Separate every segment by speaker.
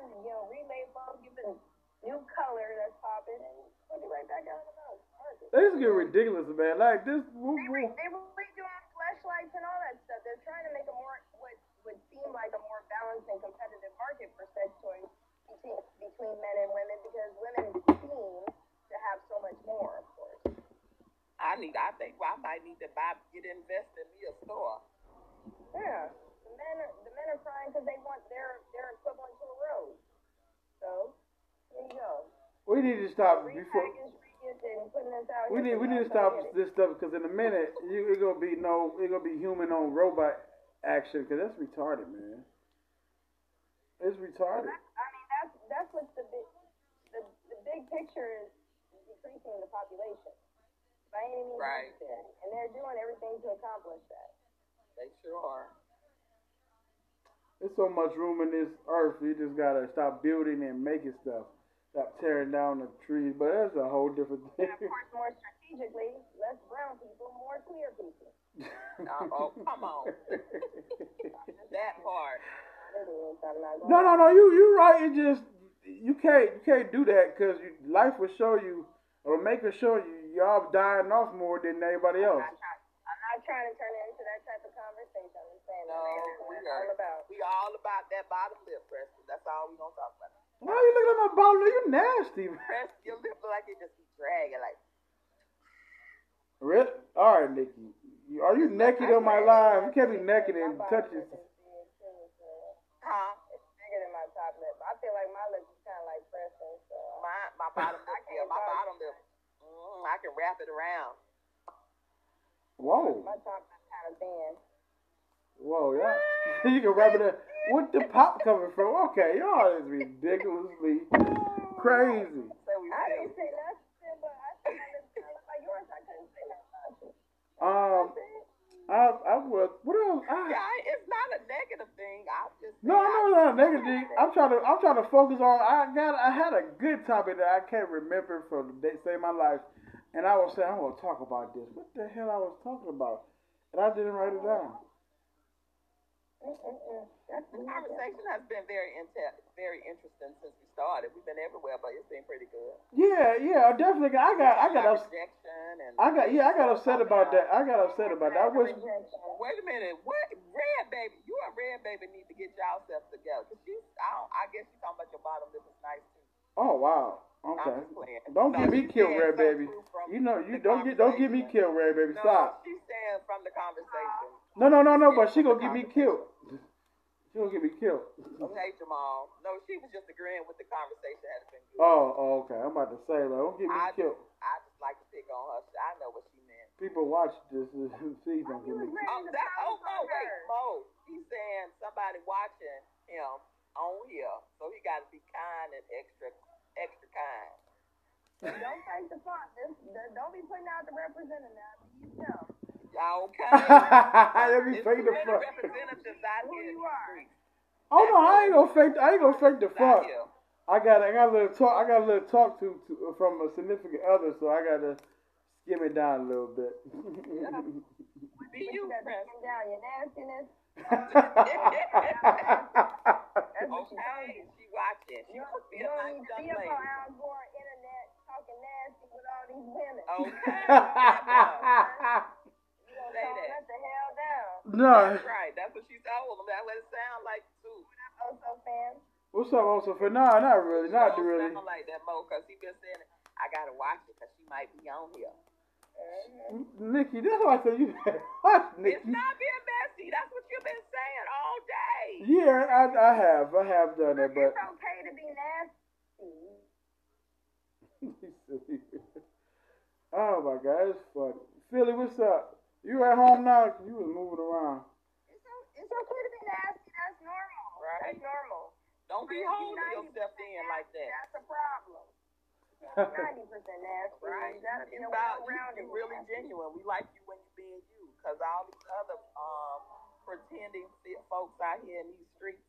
Speaker 1: market. They you know, relabel them, give it a new color that's popping, and put it right back out in the market.
Speaker 2: They just get ridiculous, man. Like this. Woo,
Speaker 1: They,
Speaker 2: woo.
Speaker 1: re- they were redoing flashlights and all that stuff. They're trying to make a more what would seem like a more balanced and competitive market for sex toys between between men and women because women seem to have so much more, of course.
Speaker 3: I need. I think I might need to buy, get invested in me a store.
Speaker 1: Yeah, the men are the men are crying because they want their their equivalent to a rose. So there you go.
Speaker 2: We need to stop before.
Speaker 1: And this out.
Speaker 2: We need we need to stop
Speaker 1: it.
Speaker 2: this stuff because in a minute you it gonna be no it gonna be human on robot action because that's retarded, man. It's
Speaker 1: Well,
Speaker 2: retarded.
Speaker 1: that, I mean, that's that's what the big the, the big picture is decreasing the population by any means
Speaker 3: Right.
Speaker 1: necessary, and they're doing everything to accomplish that.
Speaker 3: They sure are.
Speaker 2: There's so much room in this earth. You just gotta stop building and making stuff. Stop tearing down the trees. But that's a whole different thing.
Speaker 1: And of course, more strategically, less brown people, more queer people.
Speaker 3: Oh, come on. That part.
Speaker 1: It is, I'm not gonna
Speaker 2: no, no, no. You you right. It just you can't you can't do that because life will show you or make it show you y'all dying off more than everybody
Speaker 1: I'm
Speaker 2: else.
Speaker 1: not, trying, I'm not trying to turn it into that type of conversation. I'm just saying
Speaker 3: No, we
Speaker 1: all about.
Speaker 3: We all about that bottom lip, Preston. That's all we gonna talk about.
Speaker 2: Why are you looking at my bottle? You nasty. man.
Speaker 3: Preston, your lip look like it just be dragging. Like,
Speaker 2: Really? All right, Nikki. Are you naked on my live? You can't be naked and
Speaker 1: My
Speaker 2: touch it.
Speaker 1: lip is big, too, so
Speaker 3: huh?
Speaker 1: It's bigger than my top lip. I feel like my lip is kind of like Preston, so.
Speaker 3: My my bottom lip,
Speaker 1: I
Speaker 3: yeah,
Speaker 1: can't
Speaker 3: my bottom lip. Mm, I can wrap it around.
Speaker 2: Whoa.
Speaker 1: My top lip kind of thin.
Speaker 2: Whoa, yeah. you can wrap it up. What the pop coming from? Okay, y'all is ridiculously crazy.
Speaker 1: I didn't say nothing, but I said my lips kind of look like yours. I couldn't say nothing.
Speaker 2: Um, I, I was, what else? I,
Speaker 3: Yeah, it's not a negative thing. I'm just
Speaker 2: no, I know it's not a negative. I'm trying to, I'm trying to focus on. I got, I had a good topic that I can't remember from the day, save my life, and I was saying I'm gonna talk about this. What the hell I was talking about? And I didn't write it down.
Speaker 3: The conversation has been very inter- very interesting since we started. We've been everywhere, but it's been pretty good.
Speaker 2: Yeah, yeah, I definitely. got- I got, I got, ups- I got, yeah, I got upset about that. I got upset about that. I wish.
Speaker 3: Wait a minute. What red baby? You and red baby need to get y'all self together. Cause she's, I, don't, I guess she's talking about your bottom lip is nice too.
Speaker 2: Oh wow. Okay. Don't
Speaker 3: No,
Speaker 2: get me killed, Red baby. You know, you don't get, don't get me killed, Red baby.
Speaker 3: No,
Speaker 2: Stop.
Speaker 3: she's saying from the conversation.
Speaker 2: No, no, no, no. But she gonna get me killed. She gonna get me killed.
Speaker 3: Okay, Jamal. No, she was just agreeing with the conversation that had been good.
Speaker 2: Oh, oh, okay. I'm about to say, like, don't get me
Speaker 3: I
Speaker 2: killed.
Speaker 3: I just like to pick on her. I know what she meant.
Speaker 2: People watch this. Please don't get me killed.
Speaker 3: Oh, that, oh, oh, wait, Mo. He's saying somebody watching him on here, so he got to be kind and extra, extra kind.
Speaker 1: Don't take the font. This, don't be putting out the representative now. You know
Speaker 3: Y'all okay?
Speaker 2: Let me
Speaker 3: There's
Speaker 2: fake the
Speaker 3: too many
Speaker 2: front.
Speaker 3: representatives out
Speaker 1: Who you are.
Speaker 2: Oh no, I ain't gonna fake. I ain't gonna fake the
Speaker 3: Out
Speaker 2: front.
Speaker 3: here.
Speaker 2: I got, I got a little talk. I got a little talk to, to from a significant other, so I gotta skim it down a little bit.
Speaker 3: Be you,
Speaker 1: got to skim down your nastiness. That's what she told
Speaker 3: Okay,
Speaker 1: you.
Speaker 3: she watching. She
Speaker 1: You
Speaker 3: must
Speaker 1: don't,
Speaker 3: be
Speaker 1: you
Speaker 3: a nice
Speaker 1: need to
Speaker 3: young
Speaker 1: be up
Speaker 3: lady.
Speaker 1: on Al Gore internet talking nasty with all these women.
Speaker 3: Okay.
Speaker 1: You gonna
Speaker 3: say that.
Speaker 1: that the hell down.
Speaker 2: no.
Speaker 3: That's right. That's what she told him. That's what it sound like too.
Speaker 1: Also, fam.
Speaker 2: What's up, also for nah, not really, not
Speaker 3: Don't
Speaker 2: really.
Speaker 3: sound like that, Mo, because he been saying it. I gotta watch it because she might be on here.
Speaker 1: Mm-hmm.
Speaker 2: Nikki, that's why I said you watch
Speaker 3: It's not being messy. That's what you've been saying all day.
Speaker 2: Yeah, I, I have, I have done that, but
Speaker 1: It's okay to be nasty.
Speaker 2: oh my God, it's funny. Philly, what's up? You at home now? You was moving around.
Speaker 1: It's, o- it's okay to be nasty. That's normal.
Speaker 3: Right.
Speaker 1: That's normal.
Speaker 3: Don't be holding
Speaker 1: 90%
Speaker 3: yourself in like that.
Speaker 1: That's a problem. Ninety percent nasty.
Speaker 3: Right?
Speaker 1: You gotta be
Speaker 3: It's
Speaker 1: a
Speaker 3: about you, you really
Speaker 1: nasty.
Speaker 3: genuine. We like you when you're being you. Because all these other um pretending fit folks out here in these streets.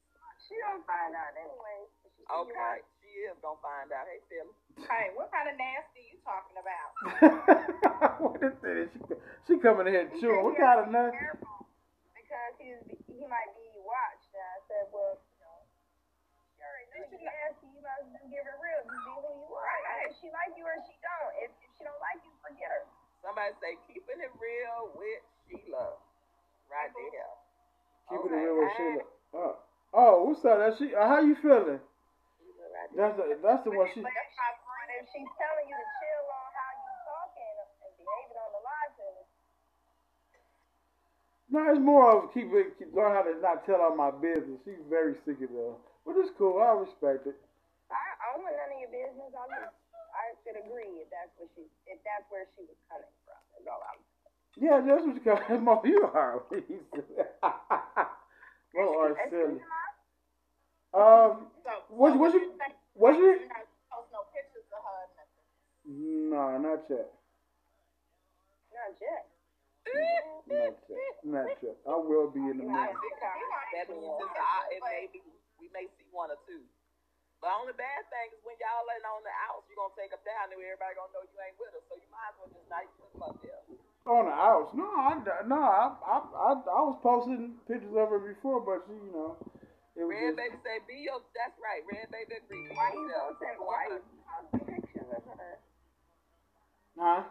Speaker 1: She don't find out anyway. She see you
Speaker 3: Okay, she is gonna find out. Hey, Philly.
Speaker 4: Hey, what kind of nasty you talking about?
Speaker 2: what is it? She, she coming in here
Speaker 1: He
Speaker 2: chewing.
Speaker 1: said
Speaker 2: What kind of
Speaker 1: to be
Speaker 2: nut?
Speaker 1: Careful because he's he might be watched. And I said, well, you know, give it real. Just be who you are. If she like you or she don't. If, if she don't like you, forget her.
Speaker 3: Somebody say keeping it real with Sheila. Right there.
Speaker 2: Keeping
Speaker 3: Okay.
Speaker 2: it real with Sheila. Oh, oh, what's up? That she? Uh, how you feeling?
Speaker 3: Sheila right there.
Speaker 2: That's the that's the one she.
Speaker 1: But if, she, but if she's telling you to chill on how you talking and behaving on the live,
Speaker 2: No, it's more of keep it, keep, learn how to not tell all my business. She's very secretive, but it's cool. I respect it.
Speaker 1: I, I don't want none of your business. I just, I should agree if that's what she, if that's where she was coming from. Is all I'm.
Speaker 2: Yeah, that's what you call it. Mo, you are. Mo are
Speaker 1: That's
Speaker 2: silly. Um,
Speaker 4: So,
Speaker 2: What-
Speaker 4: so
Speaker 2: what you-
Speaker 4: you think
Speaker 2: what you-
Speaker 4: you're not post no pictures of her
Speaker 2: no, not yet.
Speaker 1: Not yet.
Speaker 2: Not yet. Not yet. I will be in the
Speaker 3: I
Speaker 2: morning.
Speaker 3: think that means it's, it may be, we may see one or two. The only bad thing is when y'all ain't on the outs, you're gonna take them down and everybody gonna know you ain't with us. So you might as well just not even put them up there.
Speaker 2: On the house. No, I, no, I, I, I, I was posting pictures of her before, but she, you know, it was
Speaker 3: Red baby say, be your, that's right. Red baby agree. Be
Speaker 1: Why you
Speaker 3: yourself.
Speaker 1: posting? Why you posting pictures of her?
Speaker 2: huh?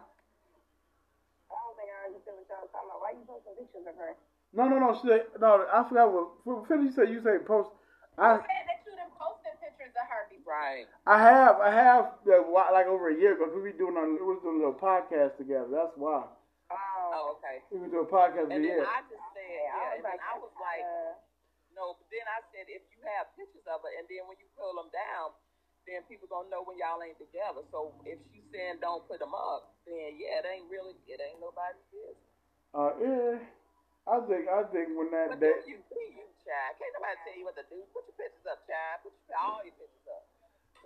Speaker 1: I don't think I understood what y'all was talking about. Why you posting pictures of her?
Speaker 2: No, no, no. She said, no, I forgot what. Philly said you say post. I,
Speaker 4: You said that you done posted pictures of her before.
Speaker 3: Right.
Speaker 2: I have, I have, like over a year ago, 'cause we doing a, we was doing a little podcast together. That's why
Speaker 1: Oh.
Speaker 3: Oh, okay.
Speaker 2: we was doing a podcast.
Speaker 3: And then
Speaker 2: yeah,
Speaker 3: I just said, yeah, and then I was like,
Speaker 1: uh,
Speaker 3: no, but then I said, if you have pictures of her, and then when you pull them down, then people gonna know when y'all ain't together. So if she's saying don't put them up, then yeah, it ain't really, it ain't nobody's business.
Speaker 2: uh, yeah. I think, I think when that
Speaker 3: But do
Speaker 2: day,
Speaker 3: you, do you, child? Can't nobody tell you what to do. Put your pictures up, child. Put your, all your pictures up.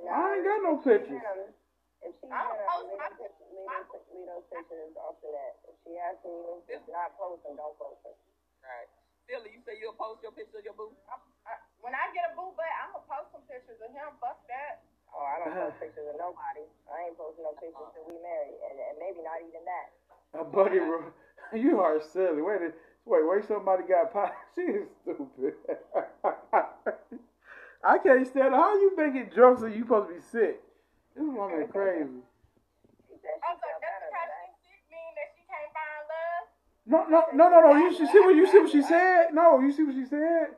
Speaker 2: I ain't got no pictures.
Speaker 1: gonna- If she's
Speaker 4: I don't post
Speaker 1: leave
Speaker 4: my
Speaker 1: those pictures, leave those, leave those pictures off to that. If she asks you to not post them, don't post them.
Speaker 3: Right. Philly, you say you'll post your picture of your boo?
Speaker 4: I'm- I- When I get a boo butt, I'm gonna post some pictures of him. Fuck that.
Speaker 1: Oh, I don't uh-huh. post pictures of nobody. I ain't posting no pictures till we married, and, and maybe not even that.
Speaker 2: a buddy, ro- you are silly. Wait, wait, wait. Somebody got pot. She is stupid. I can't stand. How you making jokes and you supposed to be sick? This woman crazy.
Speaker 1: She
Speaker 2: No, no, no, no, no. You should see what you see what she said. No, you see what she said.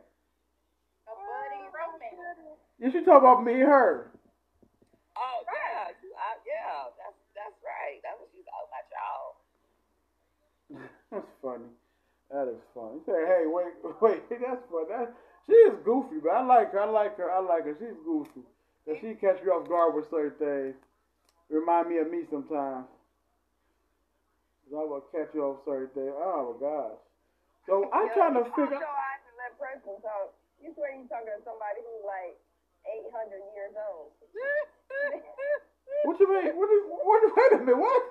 Speaker 4: A buddy romance.
Speaker 2: You should talk about me and her.
Speaker 3: Oh yeah, you, I, yeah, that's that's right. That's what she's talking about, y'all.
Speaker 2: That's funny. That is funny. Say, hey, wait, wait. That's funny. That, she is goofy, but I like her. I like her. I like her. She's goofy. Cause she catch me off guard with certain things. Remind me of me sometimes. I will catch you off certain things. Oh my gosh. So I'm
Speaker 1: Yo,
Speaker 2: trying to figure.
Speaker 1: close your eyes and let person talk. You swear you talking to somebody who's like 800 years old.
Speaker 2: What you mean? What? do- what wait a minute. What?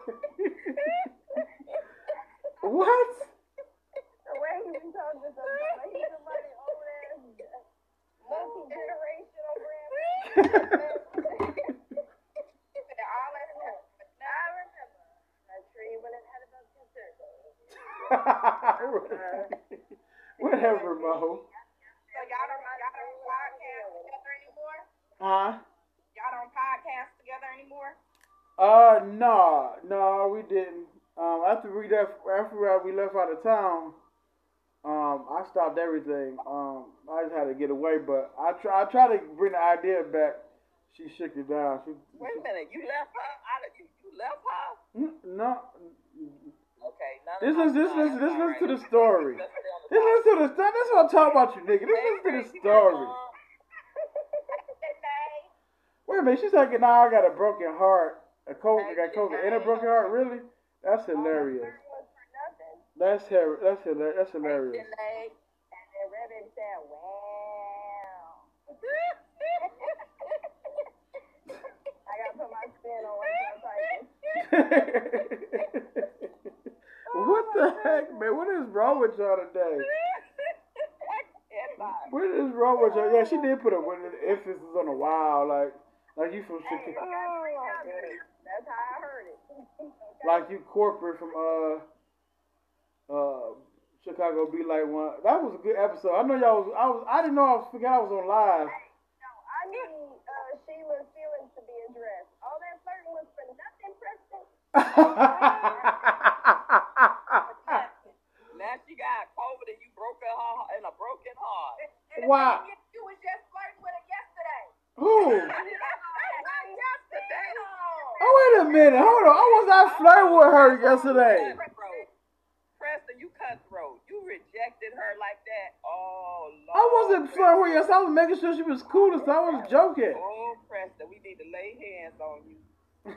Speaker 2: what?
Speaker 1: The way he been talking to somebody, he's somebody old ass, multi-generational grandpa.
Speaker 4: He said all that stuff. But
Speaker 1: I remember that tree when it had a bunch of
Speaker 2: Whatever, Mo.
Speaker 4: So y'all don't y'all don't podcast together anymore?
Speaker 2: Huh?
Speaker 4: Y'all don't podcast together anymore?
Speaker 2: Uh, no, no, we didn't. Um, after we left, after we left out of town, um, I stopped everything. Um, I just had to get away, but I try, I try to bring the idea back. She shook it down. She,
Speaker 3: Wait a minute, you left her? Out of, you, you left her?
Speaker 2: No,
Speaker 3: Okay,
Speaker 2: this is this
Speaker 3: my
Speaker 2: this listen to the story.
Speaker 3: Let's stay on the
Speaker 2: This listen to the story. This is what I'm talking about, you nigga. This listen to the story. Wait a minute, she's like, now I got a broken heart. A COVID, I got COVID and a broken heart. Really? That's hilarious.
Speaker 1: was for nothing.
Speaker 2: That's her. That's hilarious. That's hilarious.
Speaker 1: And then Reverend said, wow. I gotta put my spin on what I'm typing.
Speaker 2: What the heck, man? What is wrong with y'all today? what is wrong with y'all? Yeah, she did put a emphasis on a wow, like like you from Chicago.
Speaker 1: Oh, that's how I heard it.
Speaker 2: like you corporate from uh uh Chicago be like one. That was a good episode. I know y'all was I was I didn't know I was I was on live.
Speaker 1: No, I knew uh, she Sheila's
Speaker 3: feelings to be addressed. All that flirting was for nothing, Preston. COVID and you broke her heart and a broken heart.
Speaker 4: And the
Speaker 2: Wow.
Speaker 4: thing is, you was just flirting with her yesterday.
Speaker 2: Who?
Speaker 4: Yesterday.
Speaker 2: Oh wait a minute, hold on. I was not flirting with her yesterday.
Speaker 3: Preston, you cutthroat. You rejected her like that. Oh, Lord.
Speaker 2: I wasn't flirting with her. Yes, I was making sure she was cool, so I was joking.
Speaker 3: Oh, Preston, we need to lay hands on you.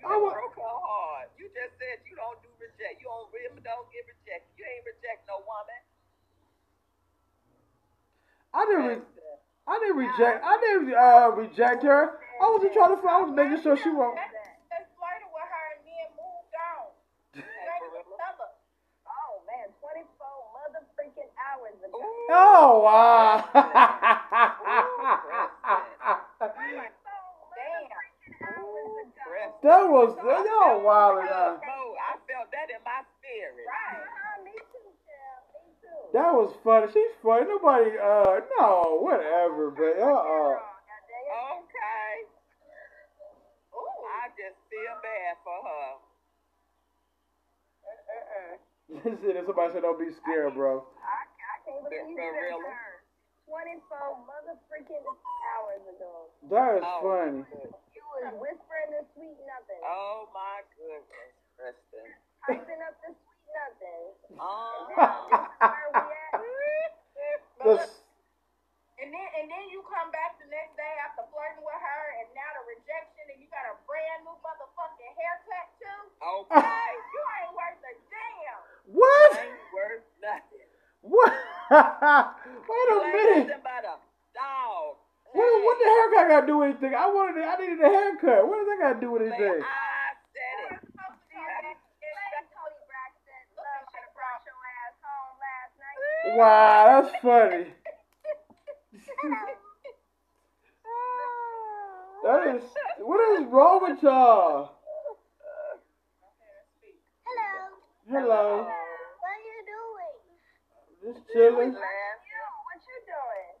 Speaker 3: You
Speaker 2: I
Speaker 3: done
Speaker 2: wa-
Speaker 3: broke her heart. You just said you don't do reject. You don't really don't get rejected. You ain't reject no woman.
Speaker 2: I didn't. Re- I didn't reject. I didn't uh, reject her. I wasn't trying to. flirt. I was making sure she won't.
Speaker 4: Just flirted with her and then moved on. You ain't even tell her.
Speaker 1: Oh man, 24 motherfucking hours ago.
Speaker 3: Ooh.
Speaker 2: Oh wow.
Speaker 3: Preston.
Speaker 2: that was y'all wild enough.
Speaker 3: Oh, I felt that in my spirit.
Speaker 4: Right.
Speaker 1: Uh, me too, Tim. Me too.
Speaker 2: That was funny. She's funny. Nobody. Uh, no, whatever. But uh, uh.
Speaker 3: Okay. Ooh, I just feel bad for her.
Speaker 2: Listen, somebody said don't be scared, bro.
Speaker 1: I, I can't believe you
Speaker 3: For
Speaker 1: said
Speaker 3: real?
Speaker 1: her 24 motherfucking hours ago.
Speaker 2: That is
Speaker 3: Oh,
Speaker 2: funny.
Speaker 3: good.
Speaker 1: You was whispering the sweet nothing,
Speaker 3: Oh my goodness, Preston.
Speaker 1: hyping up the sweet nothing.
Speaker 3: Oh.
Speaker 1: Where we at?
Speaker 2: The-
Speaker 4: And then and then you come back the next day after flirting with her and now the rejection and you got a brand new motherfucking haircut too.
Speaker 3: Okay.
Speaker 4: You ain't worth a damn.
Speaker 2: what?
Speaker 3: Ain't worth nothing.
Speaker 2: What? Wait a
Speaker 3: You
Speaker 2: minute.
Speaker 3: but a dog.
Speaker 2: What, what the haircut got to do with anything? I wanted. I needed a haircut. What does that got to do with anything?
Speaker 3: I said it.
Speaker 1: Lady Toni Braxton, love should have brought your ass home last night.
Speaker 2: Wow, that's funny. That is. What is wrong with y'all?
Speaker 1: Hello.
Speaker 2: Hello.
Speaker 1: What are you doing?
Speaker 2: Just chilling.
Speaker 1: You, what you doing?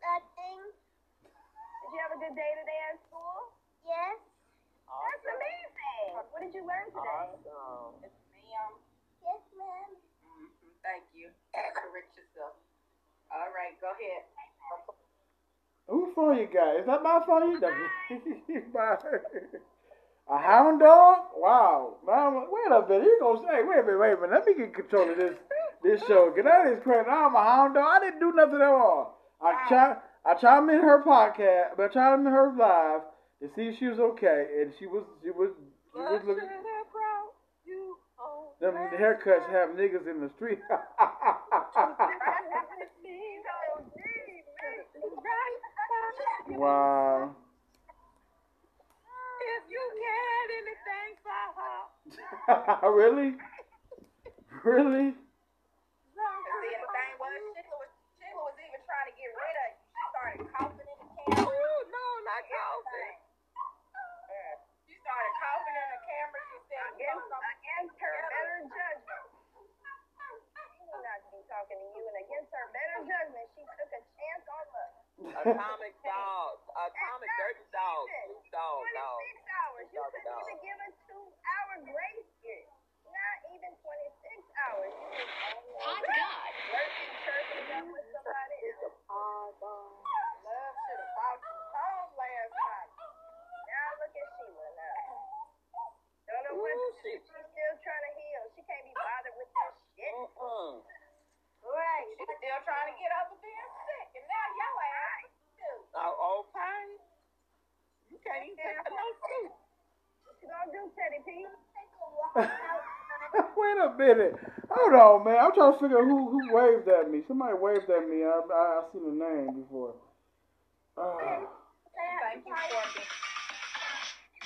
Speaker 5: Nothing.
Speaker 1: Did you have a good day today at school?
Speaker 5: Yes.
Speaker 1: That's amazing. What did you learn today?
Speaker 3: Awesome.
Speaker 4: It's ma'am.
Speaker 5: Yes, ma'am.
Speaker 4: Mm-hmm. Thank you. Correct yourself. All right, go ahead.
Speaker 2: Whose phone you got? Is that my phone? My a hound dog? Wow. Now, wait a minute. You gonna say? Wait a minute. Wait a minute. Let me get control of this this show. Get out of this crazy. I'm a hound dog. I didn't do nothing at all. I tried. I chimed in her podcast, but I chimed in her live to see if she was okay, and she was she was she was looking. Them haircuts have niggas in the street. wow.
Speaker 3: If you had anything for her.
Speaker 2: really? Really?
Speaker 4: See, the thing was, Sheila was, Sheila was even trying to get rid of you. She started coughing in the camera.
Speaker 3: Ooh, no, not coughing.
Speaker 4: She started coughing in the camera. She said, "You know
Speaker 1: Against,
Speaker 4: something?"
Speaker 1: against her better judgment. She not to be talking to you, and against her better judgment, she took a chance on love.
Speaker 3: Atomic dog. Atomic dirty dog. Snoop Dogg. dog.
Speaker 1: 26 hours. You
Speaker 3: Dog,
Speaker 1: couldn't
Speaker 3: dog.
Speaker 1: even give a two-hour grace period. Not even 26 hours. You just
Speaker 5: Hot God.
Speaker 1: lurking, chirping up with somebody else.
Speaker 4: Love should have brought you home last night.
Speaker 1: Now look at Sheila now. Don't know what
Speaker 3: Ooh,
Speaker 1: she's still trying to heal. She can't be bothered with this shit.
Speaker 3: Mm-mm.
Speaker 1: Right.
Speaker 4: She's still trying to get over being sick, and now your ass too.
Speaker 3: Oh, okay. You can't even take no soup.
Speaker 1: What you gonna do, Teddy P?
Speaker 2: Wait a minute. Hold on, man. I'm trying to figure out who who waved at me. Somebody waved at me. I I, I seen the name before. Uh,
Speaker 4: Thank you, Courtney.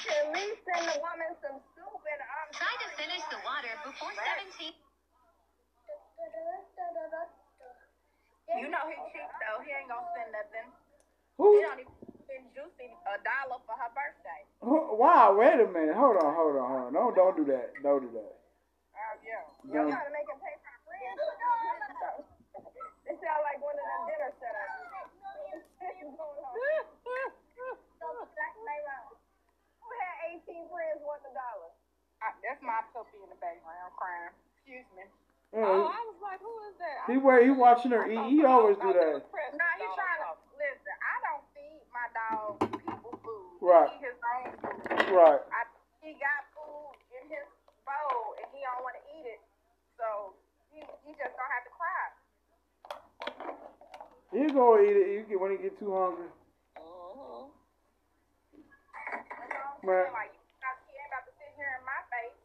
Speaker 1: At least send the woman some soup and.
Speaker 5: Try to finish the water before 17.
Speaker 4: You know he cheap though. He ain't gonna send nothing.
Speaker 2: who?
Speaker 4: He don't even send Juicy uh, a dollar for her birthday.
Speaker 2: who? Wow. Wait a minute. Hold on. Hold on. Hold on. No, don't do that. Don't do that.
Speaker 4: Oh yeah.
Speaker 1: Y'all
Speaker 2: Don't.
Speaker 1: trying to make him pay for the friends? This sound like one of them dinner setups. What's going on? Who had 18 friends? Worth a dollar?
Speaker 4: That's my puppy in the background crying. Excuse me.
Speaker 3: Oh, I was like, who is that?
Speaker 2: he wait, he watching her eat. He always do that.
Speaker 4: No, he's trying to listen. I don't feed my dog people food.
Speaker 2: Right.
Speaker 4: He his own food.
Speaker 2: Right.
Speaker 4: I, he got food in his bowl and he don't want to eat it, so he he just don't have to cry.
Speaker 2: He go eat it. You get when he get too hungry.
Speaker 3: Mm-hmm.
Speaker 4: That's all I'm
Speaker 2: Man.
Speaker 4: Like he ain't about to sit here in my face,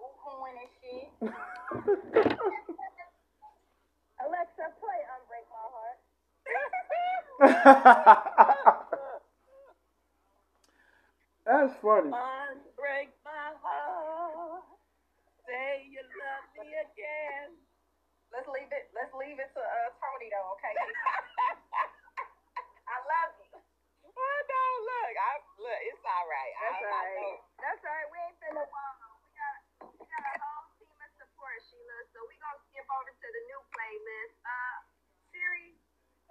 Speaker 4: ooh hooing and shit.
Speaker 1: Alexa, play Unbreak My Heart.
Speaker 2: That's funny.
Speaker 3: My heart. Say you love me again.
Speaker 4: Let's leave it. Let's leave it to uh, Toni though, okay? I love you.
Speaker 3: Oh no, look, I look, it's all right.
Speaker 1: That's
Speaker 3: I,
Speaker 1: all
Speaker 3: I
Speaker 1: right.
Speaker 3: know.
Speaker 1: That's all right. We ain't finna wallow. We got we got a whole team of support, Sheila. So we gonna skip over to the new playlist. Uh, Siri,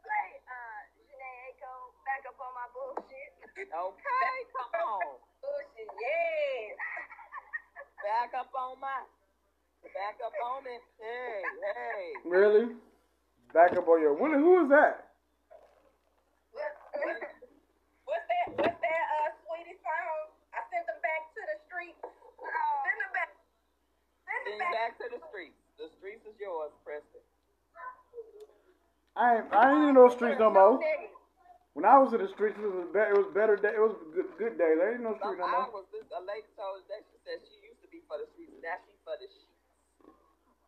Speaker 1: play uh Jhené Aiko back up on my bullshit.
Speaker 3: Okay, come on.
Speaker 4: Bullshit, yeah.
Speaker 3: Back up on my back up on it. Hey, hey.
Speaker 2: Really? Back up on your. What, who is that?
Speaker 4: what's that? What's that? Uh, sweetie song. I sent them back to the streets. Send them back. Send them back.
Speaker 3: back to the streets. The streets is yours, Preston.
Speaker 2: I ain't, I ain't in those streets no more. When I was in the streets, it was better. It was better. Day, it was good, good days. There ain't no
Speaker 3: Some
Speaker 2: street no more.
Speaker 3: hours, this a lady told us that she said she used to be for the streets, now she for the sheets.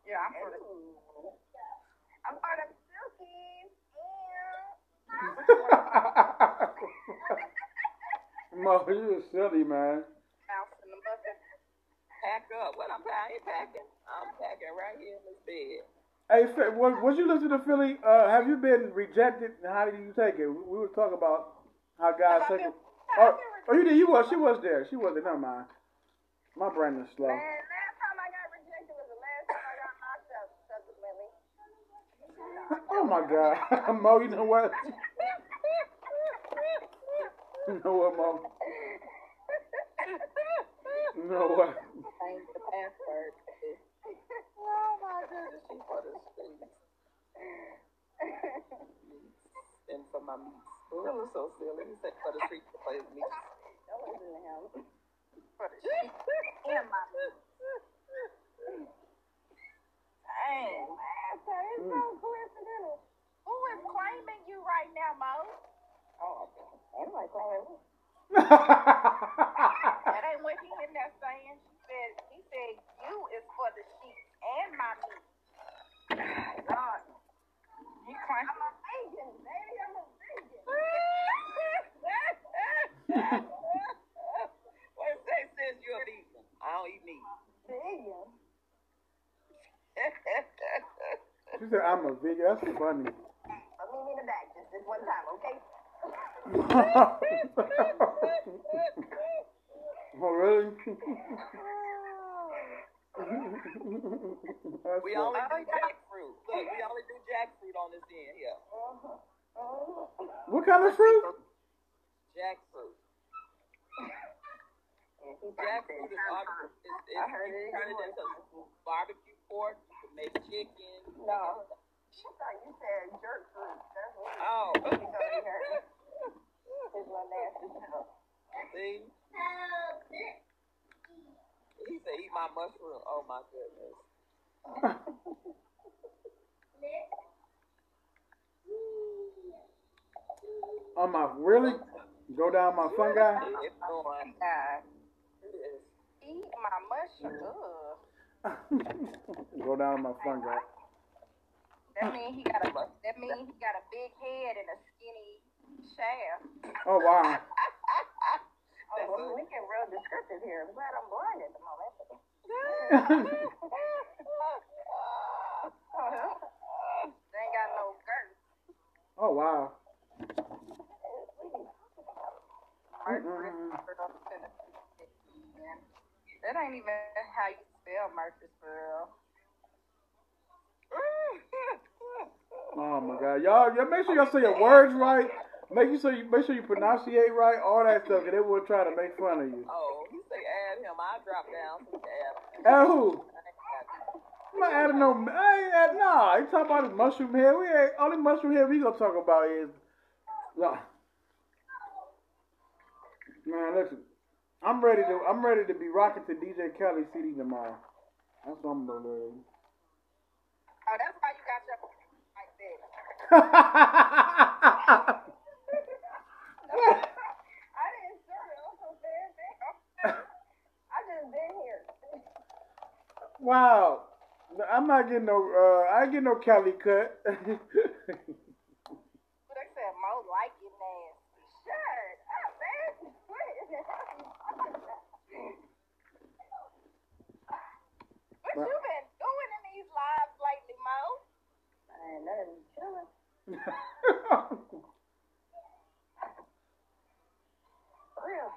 Speaker 4: Yeah, I'm for the.
Speaker 1: I'm part of Silkies.
Speaker 2: Mo, you silly, man.
Speaker 4: Mouse in the muffin.
Speaker 3: Pack up. What I'm packing. I'm packing right here in this bed.
Speaker 2: Hey, was, was you listening to Philly? Uh, have you been rejected? How did you take it? We we were talking about how God take it. Oh, oh, you did. You was. She was there. She wasn't. Never mind. My brain is slow.
Speaker 1: Man, last time I got rejected was the last time I got locked up. Subsequently.
Speaker 2: Oh my God, Mo. You know what? You know what, Mo? You know what?
Speaker 3: Change the password. oh my goodness, she for the streets. and for my meats. That was so silly. He said for the streets to play meats.
Speaker 1: Don't listen to him.
Speaker 4: For the sheep and my Dang.
Speaker 1: Okay, it's so coincidental.
Speaker 4: Who is claiming you right now, Mo?
Speaker 3: Oh,
Speaker 1: Anybody claiming me?
Speaker 4: That ain't what he in there saying. She said he said you is for the sheep and my meat. God. He claimed
Speaker 1: I'm a vegan, baby. I'm a vegan.
Speaker 3: what it say says you're a vegan. I don't eat meat.
Speaker 1: Vegan.
Speaker 2: she said, "I'm a vegan." That's funny.
Speaker 1: But meet me in the back just this one time, okay?
Speaker 2: oh really?
Speaker 3: We
Speaker 2: funny.
Speaker 3: only do jackfruit. Look, we only do jackfruit on this end here. Uh-huh. Uh-huh.
Speaker 2: What kind of fruit?
Speaker 3: Jackfruit.
Speaker 1: And he
Speaker 3: Jackfruit is, ob- is, is
Speaker 1: I heard
Speaker 3: you
Speaker 1: it
Speaker 3: turn it
Speaker 1: anyway.
Speaker 3: into barbecue pork. You can make chicken.
Speaker 1: No. She thought you said jerk fruit. That's what
Speaker 3: Oh.
Speaker 1: She thought you heard. It's my nasty self.
Speaker 3: See? He said, eat my mushroom. Oh my goodness.
Speaker 2: On my really? Go down my fungi?
Speaker 3: It's going.
Speaker 4: God.
Speaker 3: It is.
Speaker 4: Eat my mushroom.
Speaker 2: Go down my fungi.
Speaker 4: That mean he got a that mean he got a big head and a skinny shaft.
Speaker 2: Oh wow.
Speaker 1: Oh, well, we get real descriptive here. I'm glad I'm blind at the moment.
Speaker 4: They ain't got no girth.
Speaker 2: oh wow.
Speaker 4: Murderous. That ain't even how you spell Murfreesboro.
Speaker 2: God. Y'all, y'all make sure y'all say your words right. Make sure you make sure you pronunciate right, all that stuff, 'cause they will try to make fun of you.
Speaker 3: Oh, you say add him. I drop down so you add
Speaker 2: who? I'm not adding no. I ain't add, nah, you talking about the mushroom head. We ain't only mushroom head we gonna talk about is. Nah. Man, listen. I'm ready to. I'm ready to be rocking to DJ Kelly CD tomorrow. That's what I'm gonna do.
Speaker 4: Oh, that's
Speaker 2: wow. I'm not getting no. Uh, I getting no Cali cut.
Speaker 4: But they said Mo like it nasty.
Speaker 1: Shut up, man. What
Speaker 4: you been doing in these lives lately, Mo?
Speaker 1: Ain't nothing chilling. For real.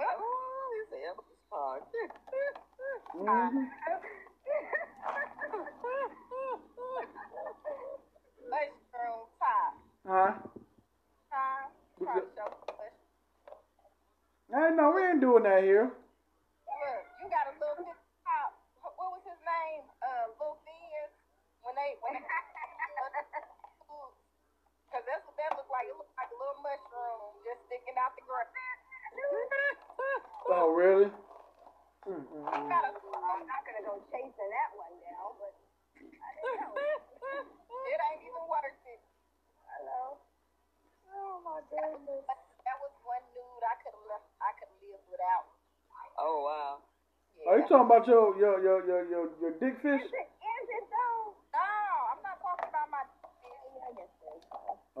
Speaker 3: Oh, he said Elvis.
Speaker 4: Mushroom top.
Speaker 2: Huh?
Speaker 4: Huh? To show.
Speaker 2: I know we ain't doing that here.
Speaker 4: Look, you got a little bit top. What what was his name? Uh, Lil Fizz. When they when because that's what that looked like. It looked like a little mushroom just sticking out the ground.
Speaker 2: Oh, really?
Speaker 4: You gotta-
Speaker 1: I'm not gonna go chasing that one down, but I don't know.
Speaker 4: it ain't even worth it.
Speaker 1: I know. Oh my goodness.
Speaker 4: That was one nude I could have left. I could have lived without.
Speaker 3: Oh wow.
Speaker 2: Are you talking about your your your your your, your dick fish?
Speaker 1: Is it, is it though?
Speaker 4: No, I'm not talking about my.
Speaker 1: Yeah, I guess so.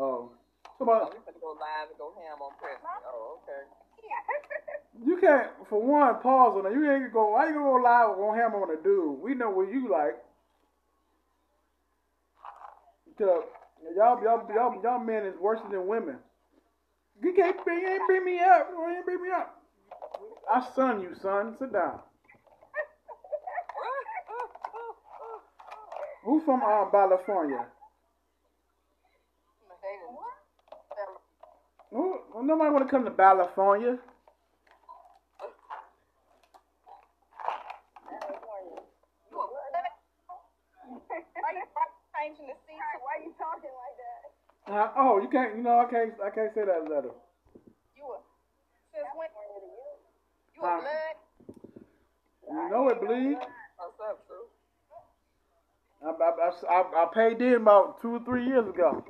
Speaker 2: Oh,
Speaker 3: Oh,
Speaker 2: so about
Speaker 3: we finna go live and go ham on Preston. Oh, okay. Yeah.
Speaker 2: you can't for one pause on it. You ain't gonna go. Why you gonna go live or go ham on a dude? We know what you like. Cause y'all y'all y'all y'all men is worse than women. You can't bring you ain't bring me up. You ain't bring me up. I son you, son. Sit down. Who's from uh, California? Who, well, nobody want to come to California.
Speaker 4: Why you changing the seat?
Speaker 1: Why you talking like that?
Speaker 2: Uh, oh, you can't. You know, I can't. I can't say that letter.
Speaker 4: You a since when? You a blood?
Speaker 2: You know it bleed.
Speaker 3: What's up, True?
Speaker 2: I, I, I, I, paid in about two or three years ago.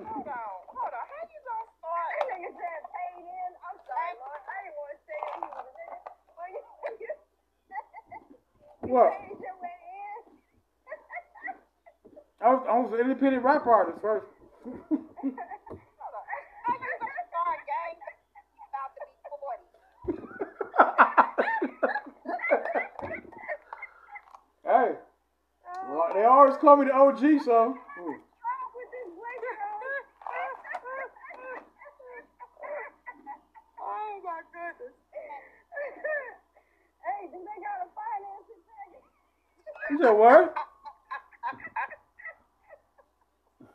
Speaker 4: Hold on, hold on. How you gonna start?
Speaker 1: That nigga said paid in. I'm sorry, Lord. I didn't want to say that he was in it. But you, you
Speaker 2: What?
Speaker 1: paid your way in.
Speaker 2: I was, I was an independent rap artist first.
Speaker 4: Hold on. How you gonna start gang about to be forty?
Speaker 2: hey, well, they always call me the OG, so. hmm.
Speaker 1: with this blazer on.
Speaker 3: Oh my goodness.
Speaker 1: hey, they got a financing package?
Speaker 2: You said what?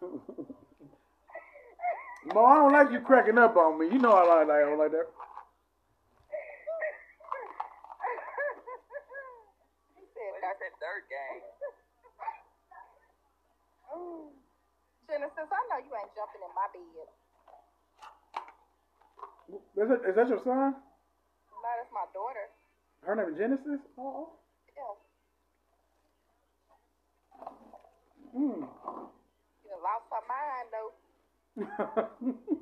Speaker 2: Mo, I don't like you cracking up on me. You know I like, I don't like that.
Speaker 4: He said
Speaker 3: Well,
Speaker 4: that.
Speaker 3: that's that dirt game.
Speaker 4: Genesis, I know you ain't jumping in my bed.
Speaker 2: Is that, is that your son?
Speaker 4: No, that's my daughter.
Speaker 2: Her name is Genesis? Oh.
Speaker 4: Yeah.
Speaker 2: Hmm.
Speaker 4: You lost her mind though.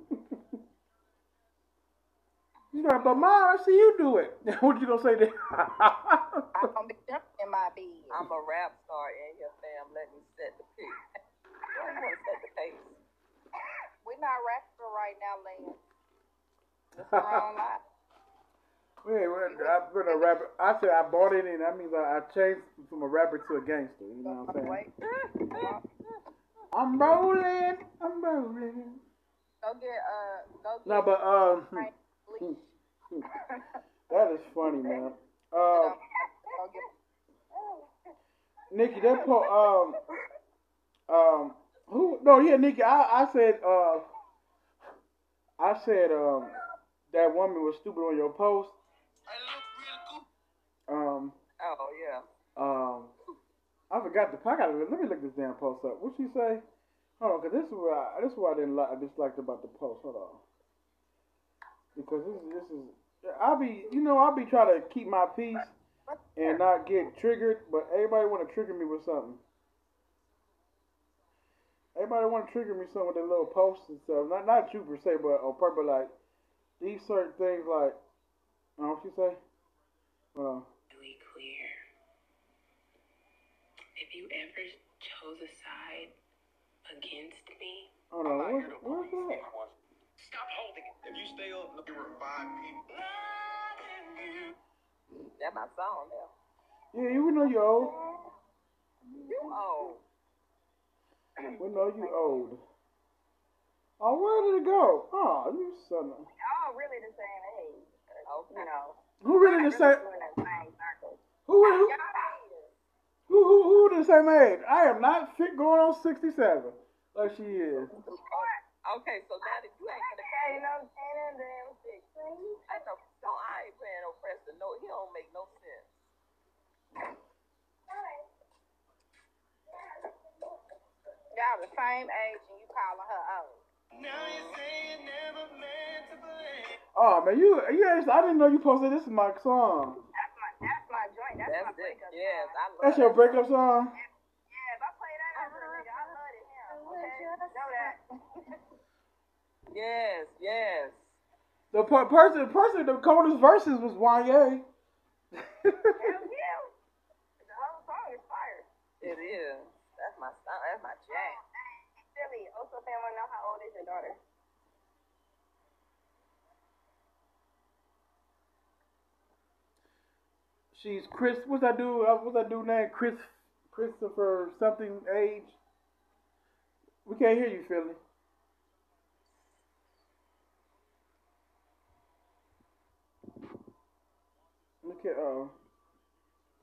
Speaker 2: She's like, but mom, I see you do it. what you gonna say then?
Speaker 4: I'm gonna be jumping in my bed.
Speaker 3: I'm a rap star in here, fam. Let me set the pace. Why you want to set the pace?
Speaker 4: We're not rapping right now, Lance. That's the wrong lie.
Speaker 2: Wait, wait, I put a rapper. I said I bought it in. That means I, I changed from a rapper to a gangster. You know what I'm saying? I'm rolling. I'm rolling.
Speaker 4: Go get uh go get
Speaker 2: No, but um,
Speaker 4: Frank
Speaker 2: that is funny, man. Uh, Nikki, that po um, um, who? No, yeah, Nikki. I, I said, uh, I said, um, that woman was stupid on your post. Um. Oh yeah. Um. I forgot the. I gotta let me look this damn post up. What she say? Hold on, cause this is what I, this is what I didn't like. I disliked about the post. Hold on. Because this is this is. I'll be you know I'll be trying to keep my peace and not get triggered, but everybody want to trigger me with something. Everybody want to trigger me some with their little posts and stuff. Not not you per se, but on purpose like these certain things, like, I don't know what you say. Hold on.
Speaker 6: really clear. If you ever chose a side against me,
Speaker 2: Hold on. Where's, where's that?
Speaker 7: Stop holding it. If you stay up, look, there were five people.
Speaker 3: That's my song now.
Speaker 2: Yeah, you know you're old.
Speaker 3: You old.
Speaker 2: We know you old. Oh, where did it go? Oh, you son of.
Speaker 1: Y'all really the same age.
Speaker 3: Okay.
Speaker 1: You know.
Speaker 2: Who really the same?
Speaker 1: We're in that same circle.
Speaker 2: Who, who, who, who, who the same age? I am not fit going on 67 like she is.
Speaker 3: Okay, so now that you ain't gonna
Speaker 1: Okay, you know, ten and then six.
Speaker 3: I know, no, I ain't playing no Preston. No, he don't make no sense.
Speaker 4: Y'all the same age and you calling her old.
Speaker 2: Oh man, you you actually, I didn't know you posted this is my song.
Speaker 1: That's my that's my joint. That's,
Speaker 3: That's
Speaker 1: my
Speaker 3: it.
Speaker 1: breakup
Speaker 3: Yes,
Speaker 1: song.
Speaker 3: I love
Speaker 2: That's your breakup song.
Speaker 1: Yeah, if I play that after a nigga, I love it him. Okay, know that.
Speaker 3: Yes, yes.
Speaker 2: The per- person the person the coldest verses was Wanye.
Speaker 1: Hell yeah. The whole song is fire.
Speaker 3: It is. That's my song. That's my jam.
Speaker 1: Hey, Silly. Also, want to know how old is your daughter?
Speaker 2: She's Chris. What's that dude? Uh, what's that dude name? Chris Christopher something age. We can't hear you, Philly. Look at uh.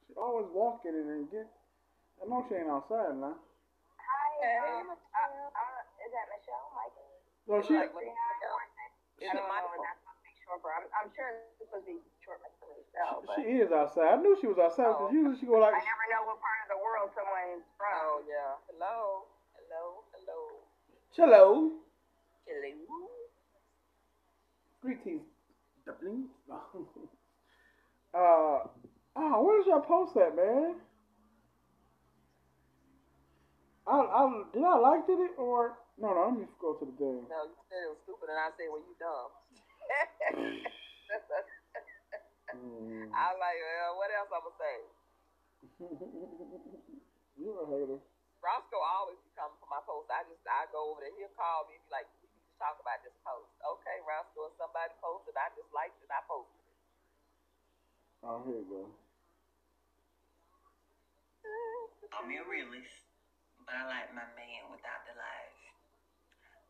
Speaker 2: She always walking in and get. I know she ain't outside now.
Speaker 1: Hi.
Speaker 3: Hey.
Speaker 1: Um, I, I, is that Michelle? Michael?
Speaker 2: No, she.
Speaker 3: Like, what-
Speaker 1: I don't know what that's supposed to be short for. I'm, I'm sure it's supposed to be short for Michelle, but
Speaker 2: She is outside. I knew she was outside because usually she go like.
Speaker 1: I never know what part of the world someone's from.
Speaker 3: Oh yeah. Hello. Hello. Hello.
Speaker 2: Hello.
Speaker 3: Hello.
Speaker 2: Greetings, dublin. uh, oh, where's your post at, man? I, I did I liked it or no? No, let me go to the thing.
Speaker 3: No, you said it was stupid, and I said, "Well, you dumb."
Speaker 2: Mm.
Speaker 3: I like. Uh, what else I'm gonna say?
Speaker 2: You're a hater.
Speaker 3: Roscoe always be coming for my post. I just I go over there. He'll call me and be like, "We need to talk about this post." Okay, Roscoe, if somebody posted, I just liked it. I posted it.
Speaker 2: Oh, here you go.
Speaker 6: I'm a realist, but I like my man without the lies.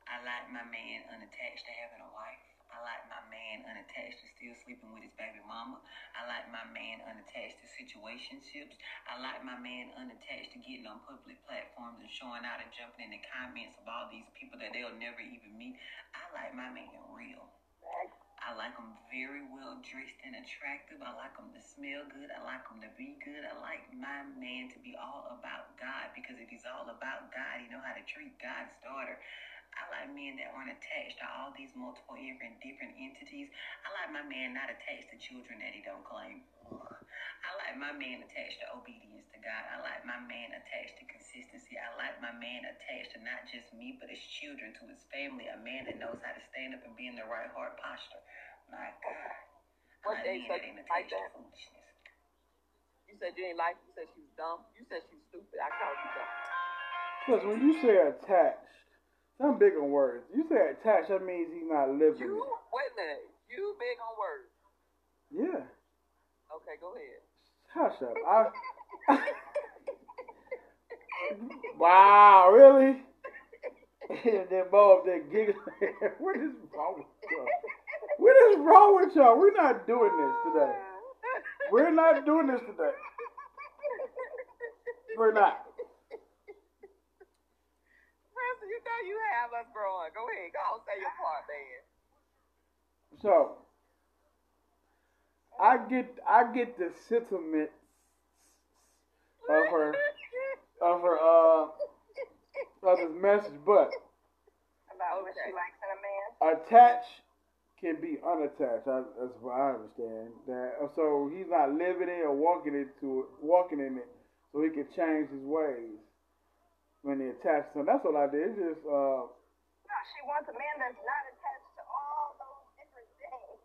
Speaker 6: I like my man unattached to having a wife. I like my man unattached to still sleeping with his baby mama. I like my man unattached to situationships. I like my man unattached to getting on public platforms and showing out and jumping in the comments of all these people that they'll never even meet. I like my man real. I like them very well dressed and attractive. I like them to smell good. I like them to be good. I like my man to be all about God because if he's all about God, he know how to treat God's daughter. I like men that aren't attached to all these multiple different different entities. I like my man not attached to children that he don't claim. I like my man attached to obedience to God. I like my man attached to consistency. I like my man attached to not just me, but his children, to his family. A man that knows how to stand up and be in the right heart posture. My God.
Speaker 3: What
Speaker 6: I
Speaker 3: they
Speaker 6: like
Speaker 3: said
Speaker 6: men that ain't
Speaker 3: like
Speaker 6: attached
Speaker 3: that?
Speaker 6: to foolishness.
Speaker 3: You said you ain't like. You said she was dumb. You said she was stupid. I called you dumb.
Speaker 2: Because when you say attached, some big on words. You say attached, that means he's not living
Speaker 3: You
Speaker 2: it.
Speaker 3: wait a minute. You big on words.
Speaker 2: Yeah.
Speaker 3: Okay, go ahead.
Speaker 2: Hush up. I, wow, really? and then Bo up there giggling. what is wrong with y'all? What is wrong with y'all? We're not doing this today. We're not doing this today. We're not.
Speaker 3: Preston, you know you have us growing. Go ahead. Go on, say your part, man.
Speaker 2: So I get I get the sentiment of her of her uh of this message, but
Speaker 1: About what she likes in a man.
Speaker 2: attached can be unattached. I, that's what I understand. That uh, so he's not living it or walking into it, walking in it, so he can change his ways when he attached to him. That's what I did. It's just uh.
Speaker 1: No, she wants a man that's not attached to all those different things.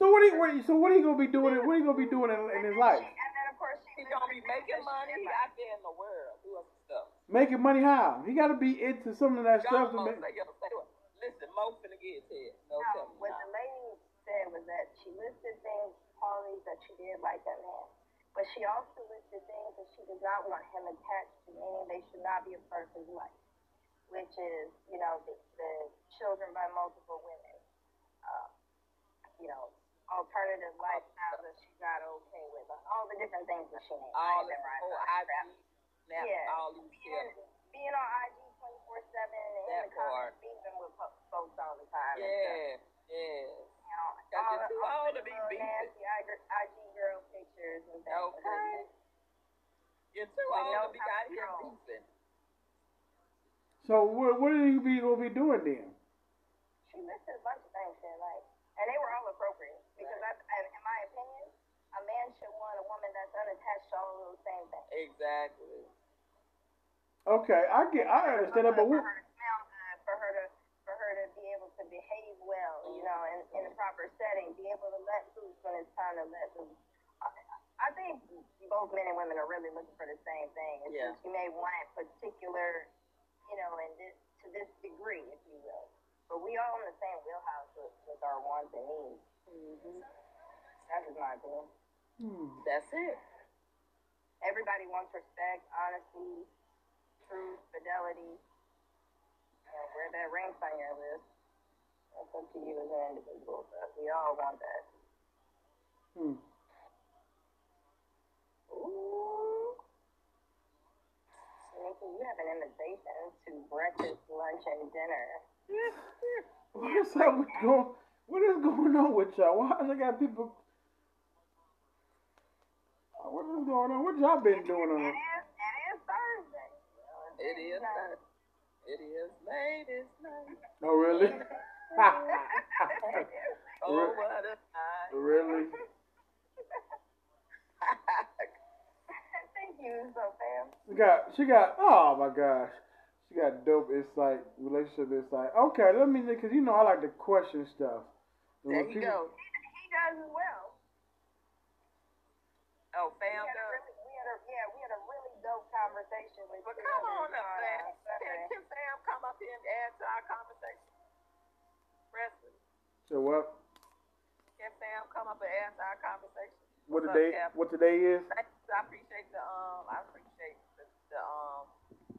Speaker 2: So what he what he, so what he gonna be doing? What he gonna be doing in, in his life?
Speaker 1: And then of course she
Speaker 3: He gonna be making money out there in the world doing stuff.
Speaker 2: Making money how? He got to be into some of that stuff. To
Speaker 3: Y'all
Speaker 2: make,
Speaker 3: say, yo, say what? Listen, Mo finna get to it. No,
Speaker 1: No, what
Speaker 3: now.
Speaker 1: the lady said was that she listed things, qualities that she did like that man. But she also listed things that she does not want him attached to, meaning they should not be a part of his life. Which is, you know, the, the children by multiple women. Uh, you know, alternative lifestyles that she's not okay with. All the different things that she named.
Speaker 3: All this whole IG,
Speaker 1: Yeah.
Speaker 3: all these
Speaker 1: being, being on IG 24 7 and in
Speaker 3: That
Speaker 1: the comments beefing with folks all the time.
Speaker 3: Yeah, yeah.
Speaker 1: You know,
Speaker 3: Cause
Speaker 1: all
Speaker 3: you're too old to be
Speaker 1: little
Speaker 3: beefing.
Speaker 1: nasty IG IG girl pictures and things.
Speaker 3: Okay. You're too old to be out here beefing.
Speaker 2: so what what are you be gonna be doing then?
Speaker 1: She listed a bunch of things there, like, and they were all appropriate because, I, I, in my opinion, a man should want a woman that's unattached to all of those same things.
Speaker 3: Exactly.
Speaker 2: Okay, I get I understand that, but
Speaker 1: for
Speaker 2: what,
Speaker 1: her to smell good, for her to for her to be able to behave well, you know, in, in the proper setting, be able to let loose when it's time to let loose. I, I think both men and women are really looking for the same thing. It's
Speaker 3: Yeah.
Speaker 1: just you may want particular, you know, in this to this degree, if you will. But we all in the same wheelhouse with, with our wants and needs.
Speaker 3: hmm
Speaker 1: That's just my opinion.
Speaker 2: hmm.
Speaker 3: That's it.
Speaker 1: Everybody wants respect, honesty, truth, fidelity. You know, where that ranks on your list. That's up to you as an individual, but we all want that.
Speaker 2: Hmm.
Speaker 1: Ooh. Nikki, you have an invitation to breakfast, lunch, and dinner.
Speaker 2: What is up with going? What is going on with y'all? Why I got people? What is going on? What y'all been doing on
Speaker 1: It
Speaker 2: it?
Speaker 1: is, it is Thursday.
Speaker 3: It is not. It is late. It's night.
Speaker 2: Oh really?
Speaker 3: Oh, what a night.
Speaker 2: really?
Speaker 1: Thank you, so fam.
Speaker 2: She got she got oh my gosh. She got dope insight, relationship insight. Okay, let me because you know I like to question stuff. And
Speaker 3: There you
Speaker 2: people-
Speaker 3: go.
Speaker 1: He does as well.
Speaker 3: Oh,
Speaker 1: We
Speaker 3: fam
Speaker 1: a
Speaker 3: does.
Speaker 1: really, we had a, yeah, we had a really dope conversation with
Speaker 3: But come on up,
Speaker 1: uh,
Speaker 3: Can, can Sam come up here and add to our conversation?
Speaker 2: So what?
Speaker 3: can Sam come up and add our conversation?
Speaker 2: What
Speaker 3: What's up,
Speaker 2: today?
Speaker 3: Cap?
Speaker 2: What today is?
Speaker 3: I appreciate the um. I appreciate the, the um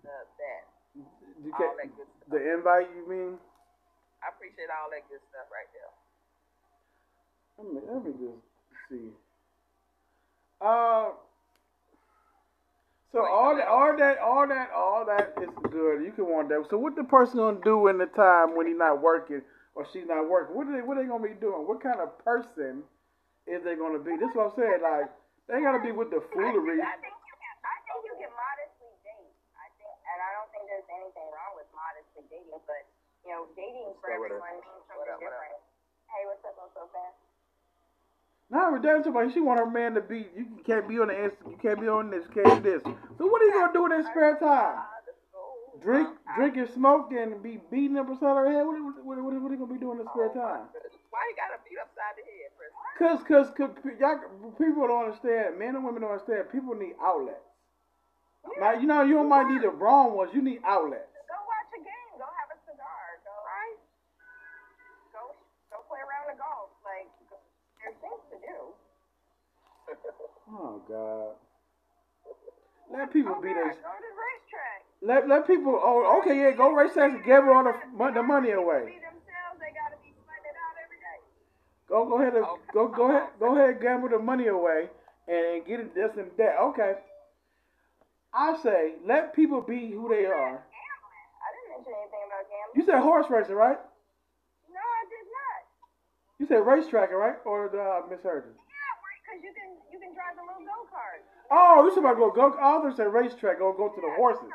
Speaker 3: the that
Speaker 2: You
Speaker 3: all that good stuff.
Speaker 2: the invite you mean?
Speaker 3: I appreciate all that good stuff right there.
Speaker 2: Let me let me just see. Uh. So all that, all that, all that, all that is good. You can want that. So what the person gonna do in the time when he's not working or she's not working? What are they, what are they gonna be doing? What kind of person is they gonna be? This is what I'm saying. Like they gotta be with the foolery.
Speaker 1: I think you can. I think you can modestly date. I think, and I don't think there's anything wrong with modestly dating. But you know, dating for
Speaker 3: So
Speaker 1: everyone means something
Speaker 3: What up, what up?
Speaker 1: different. Hey, what's up, what's up, man?
Speaker 2: Now we're down she want her man to be. You can't be on the you can't be on this, can't do this. So what are you gonna do in his spare time? Drink, um, drink and smoke and be beating up beside her head. What, what, what, what, are you gonna be doing in his spare oh time?
Speaker 3: Why you gotta beat upside the head, Presley?
Speaker 2: Cause, cause, cause y'all, people don't understand. Men and women don't understand. People need outlets. Now you know you don't might need the wrong ones. You need outlets.
Speaker 1: Go watch a game. Go have a cigar. Go right. Go go play around the golf. Like there's things to do.
Speaker 2: Oh God. Let people
Speaker 1: Oh,
Speaker 2: be
Speaker 1: yeah,
Speaker 2: their.
Speaker 1: Go to the racetrack.
Speaker 2: Let let people. Oh, okay, yeah. Go race sex and give all the mon- the money away.
Speaker 1: Be themselves. They gotta be sweating it out every day.
Speaker 2: Go go ahead and go go ahead go ahead and gamble the money away and get it this and that. Okay. I say let people be who they are.
Speaker 1: Gambling. I didn't mention anything about gambling.
Speaker 2: You said horse racing, right?
Speaker 1: No, I did not.
Speaker 2: You said racetrack, right? Or uh, misheard you?
Speaker 1: Yeah, because you can you can drive the little go kart.
Speaker 2: Oh, you talking about go go? Others say racetrack. Go go to the horses.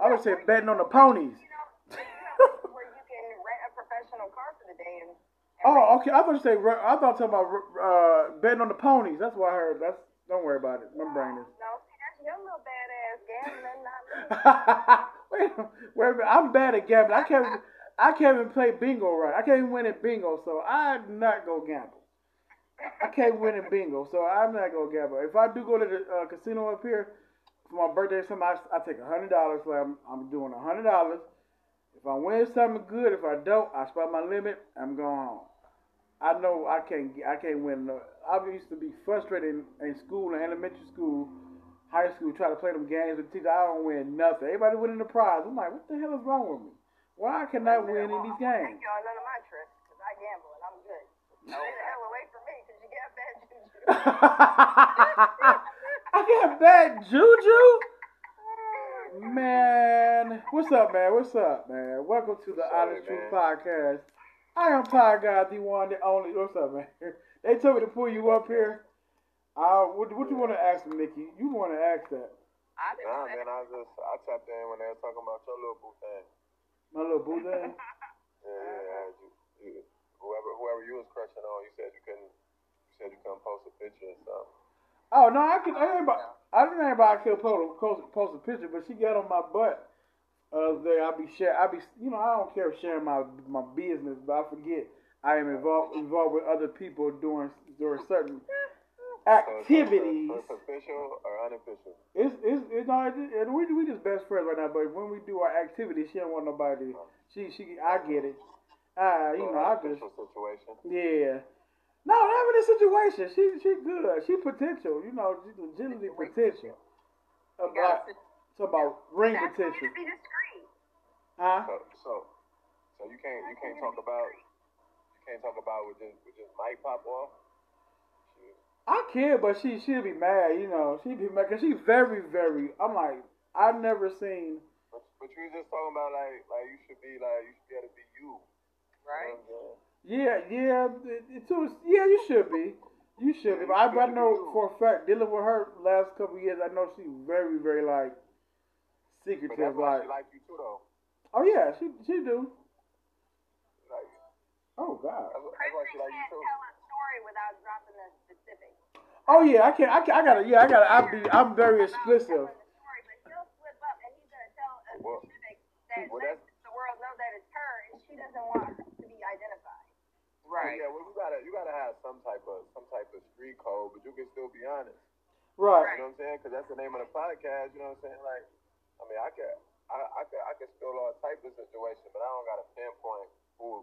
Speaker 2: Others say betting on the ponies.
Speaker 1: You know, you know, where you can rent a professional car for the day and. and
Speaker 2: Oh, okay. I thought you say. I thought talking about uh, betting on the ponies. That's what I heard. That's don't worry about it. My brain is.
Speaker 1: No, see, that's your little badass gambling, not me.
Speaker 2: wait. I'm bad at gambling. I can't. even- I can't even play bingo right. I can't even win at bingo, so I'm not gonna gamble. I can't win in bingo, so I'm not gonna gamble. If I do go to the uh, casino up here for my birthday, or something, I, I take a hundred dollars. So I'm, I'm doing a hundred dollars. If I win something good, if I don't, I spot my limit. I'm going home. I know I can't. I can't win. No. I used to be frustrated in, in school, in elementary school, high school, try to play them games with teachers. I don't win nothing. Everybody winning the prize. I'm like, what the hell is wrong with me? Why can I win in these games?
Speaker 1: Thank y'all none of my tricks, because I gamble and I'm good. Stay the hell away from me, because you got bad juju.
Speaker 2: I got bad juju. Man, what's up, man? What's up, man? Welcome to the
Speaker 8: What's up,
Speaker 2: Honest Truth? Podcast. I am Ty God, the one, the only. What's up, man? They told me to pull you up here. Uh, what, what you want to ask them, Nikki? You want to ask that?
Speaker 3: I didn't
Speaker 8: Nah, man, I just I tapped in when they were talking about your little boo thing.
Speaker 2: My little boo thing?
Speaker 8: Yeah, yeah. I you- whoever whoever you was crushing on, you said you couldn't. You said you couldn't post a picture and stuff.
Speaker 2: Oh no, I could. I, ain't about, I didn't I could post, post, post a picture, but she got on my butt. Uh, there, I be share. I be, you know, I don't care sharing my my business, but I forget I am involved involved with other people doing during certain activities.
Speaker 8: So it's official or unofficial?
Speaker 2: It's it's it's not. It, we we just best friends right now, but when we do our activities, she don't want nobody. She she I get it. Ah, you
Speaker 8: So
Speaker 2: know, I just
Speaker 8: situation.
Speaker 2: yeah. No, not even a situation. She she good. She potential. You know, she legitimately potential. About
Speaker 3: gotta
Speaker 2: it's about ring
Speaker 1: That's
Speaker 2: potential.
Speaker 1: to be discreet.
Speaker 2: Huh?
Speaker 8: So so so you can't you can't talk about you can't talk about with just with just mic pop off.
Speaker 2: I can, but she she'll be mad. You know, she'll be mad because she's very very. I'm like I've never seen.
Speaker 8: But, but you was just talking about like like you should be like you should be able to be you.
Speaker 3: right.
Speaker 8: You know what I'm saying?
Speaker 2: Yeah, yeah, it, it too, yeah. You should be. You should be. But I, but I know for a fact, dealing with her last couple of years, I know she's very, very like
Speaker 8: But
Speaker 2: secretive.
Speaker 8: that's
Speaker 2: Like,
Speaker 8: like you too though.
Speaker 2: oh yeah, she she do.
Speaker 8: Like
Speaker 2: Oh god.
Speaker 8: that's, that's why
Speaker 1: Kristen
Speaker 8: like
Speaker 1: can't tell a story without dropping the specifics.
Speaker 2: Oh yeah, I can. I can. I gotta. Yeah, I gotta. I be. I'm very explicit.
Speaker 1: Telling the story, but he'll slip up and he's going to tell a
Speaker 8: Well- well, that's-
Speaker 1: the world know that it's her and she doesn't want to be identified.
Speaker 3: Right.
Speaker 8: Yeah, well, you gotta you gotta have some type of some type of street code, but you can still be honest.
Speaker 2: Right.
Speaker 8: You know what I'm saying? Because that's the name of the podcast. You know what I'm saying? Like, I mean, I can I I can I can spill all type of situation, but I don't gotta pinpoint who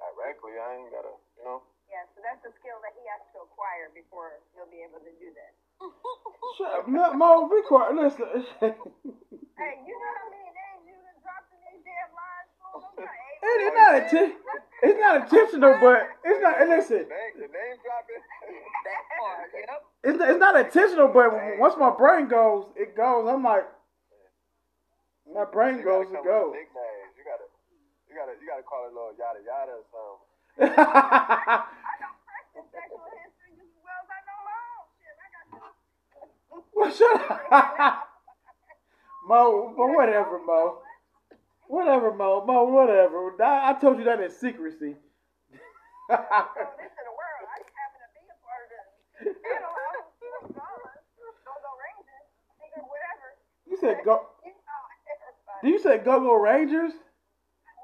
Speaker 8: directly. I ain't gotta, you know.
Speaker 1: Yeah, so that's a skill that he has to acquire before he'll be able to do that.
Speaker 2: Shut up, Mo. Mo, be quiet. Listen.
Speaker 1: Hey, you know how many names you done dropped in these damn lines? fool? I'm trying to-
Speaker 2: It- it's not atten- It's not intentional, but it's not. Listen,
Speaker 8: Name, the name dropping.
Speaker 3: That part. Yep.
Speaker 2: it's not, it's not intentional, but once my brain goes, it goes. I'm like, my brain goes, it goes.
Speaker 8: You gotta you gotta you gotta call it little yada yada or something.
Speaker 1: I know Preston's sexual history as well as I know my shit. I got to.
Speaker 2: well, shut up. Mo, but whatever, Mo. Whatever, Mo. Mo, whatever. I, I told you that in secrecy.
Speaker 1: So this in the world. I just happen to be a part of the panel house. Don't go Rangers. Nigga, whatever.
Speaker 2: you said go.
Speaker 1: You know, everybody.
Speaker 2: Do you say go go Rangers?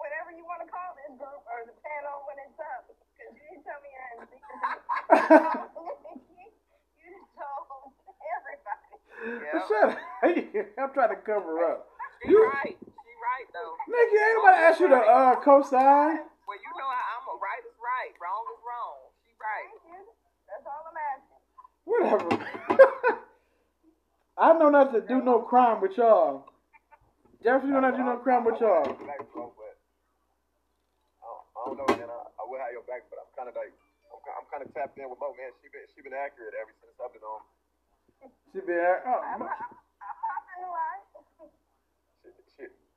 Speaker 1: Whatever you want to call this group or the panel when it's up. Because you didn't tell me you're in secret. you just told everybody.
Speaker 3: Yeah.
Speaker 2: Shut up. I'm trying to cover up.
Speaker 3: She
Speaker 2: You-
Speaker 3: right. She right though.
Speaker 2: Nigga, ain't nobody asked you to uh, co-sign.
Speaker 3: Well, you know how I'm a right is right, wrong is wrong. She right.
Speaker 1: You. That's all I'm asking.
Speaker 2: Whatever. I know not to do no crime with y'all. Jeffrey, you know not to do no crime with y'all.
Speaker 8: Back, bro, but I don't, I don't know, man. I, I will have your back, but I'm kind of like I'm, I'm kind of tapped in with Mo, man. She been she been accurate ever since I've been on.
Speaker 2: She been, oh,
Speaker 1: I'm,
Speaker 2: my-
Speaker 1: I'm, I'm hopping the line.
Speaker 8: She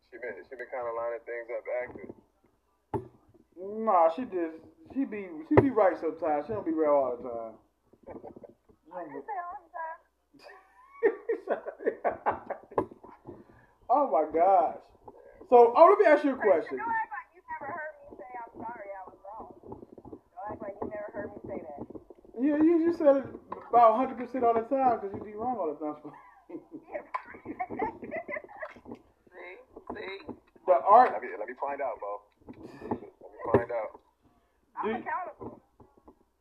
Speaker 8: she she been she been kind of lining things up accurate.
Speaker 2: nah, she just, she be, she be right sometimes. She don't be right all the time.
Speaker 1: I didn't say all the time.
Speaker 2: oh my gosh. So, oh, let me ask you a question.
Speaker 1: Don't act like you never heard me say I'm sorry I was wrong. Don't act like you never heard me say that.
Speaker 2: Yeah, you, you said it about 100% all the time because you be wrong all the time.
Speaker 3: See,
Speaker 2: the art.
Speaker 8: Let me let me find out, Bo. Let me find out.
Speaker 1: I'm accountable.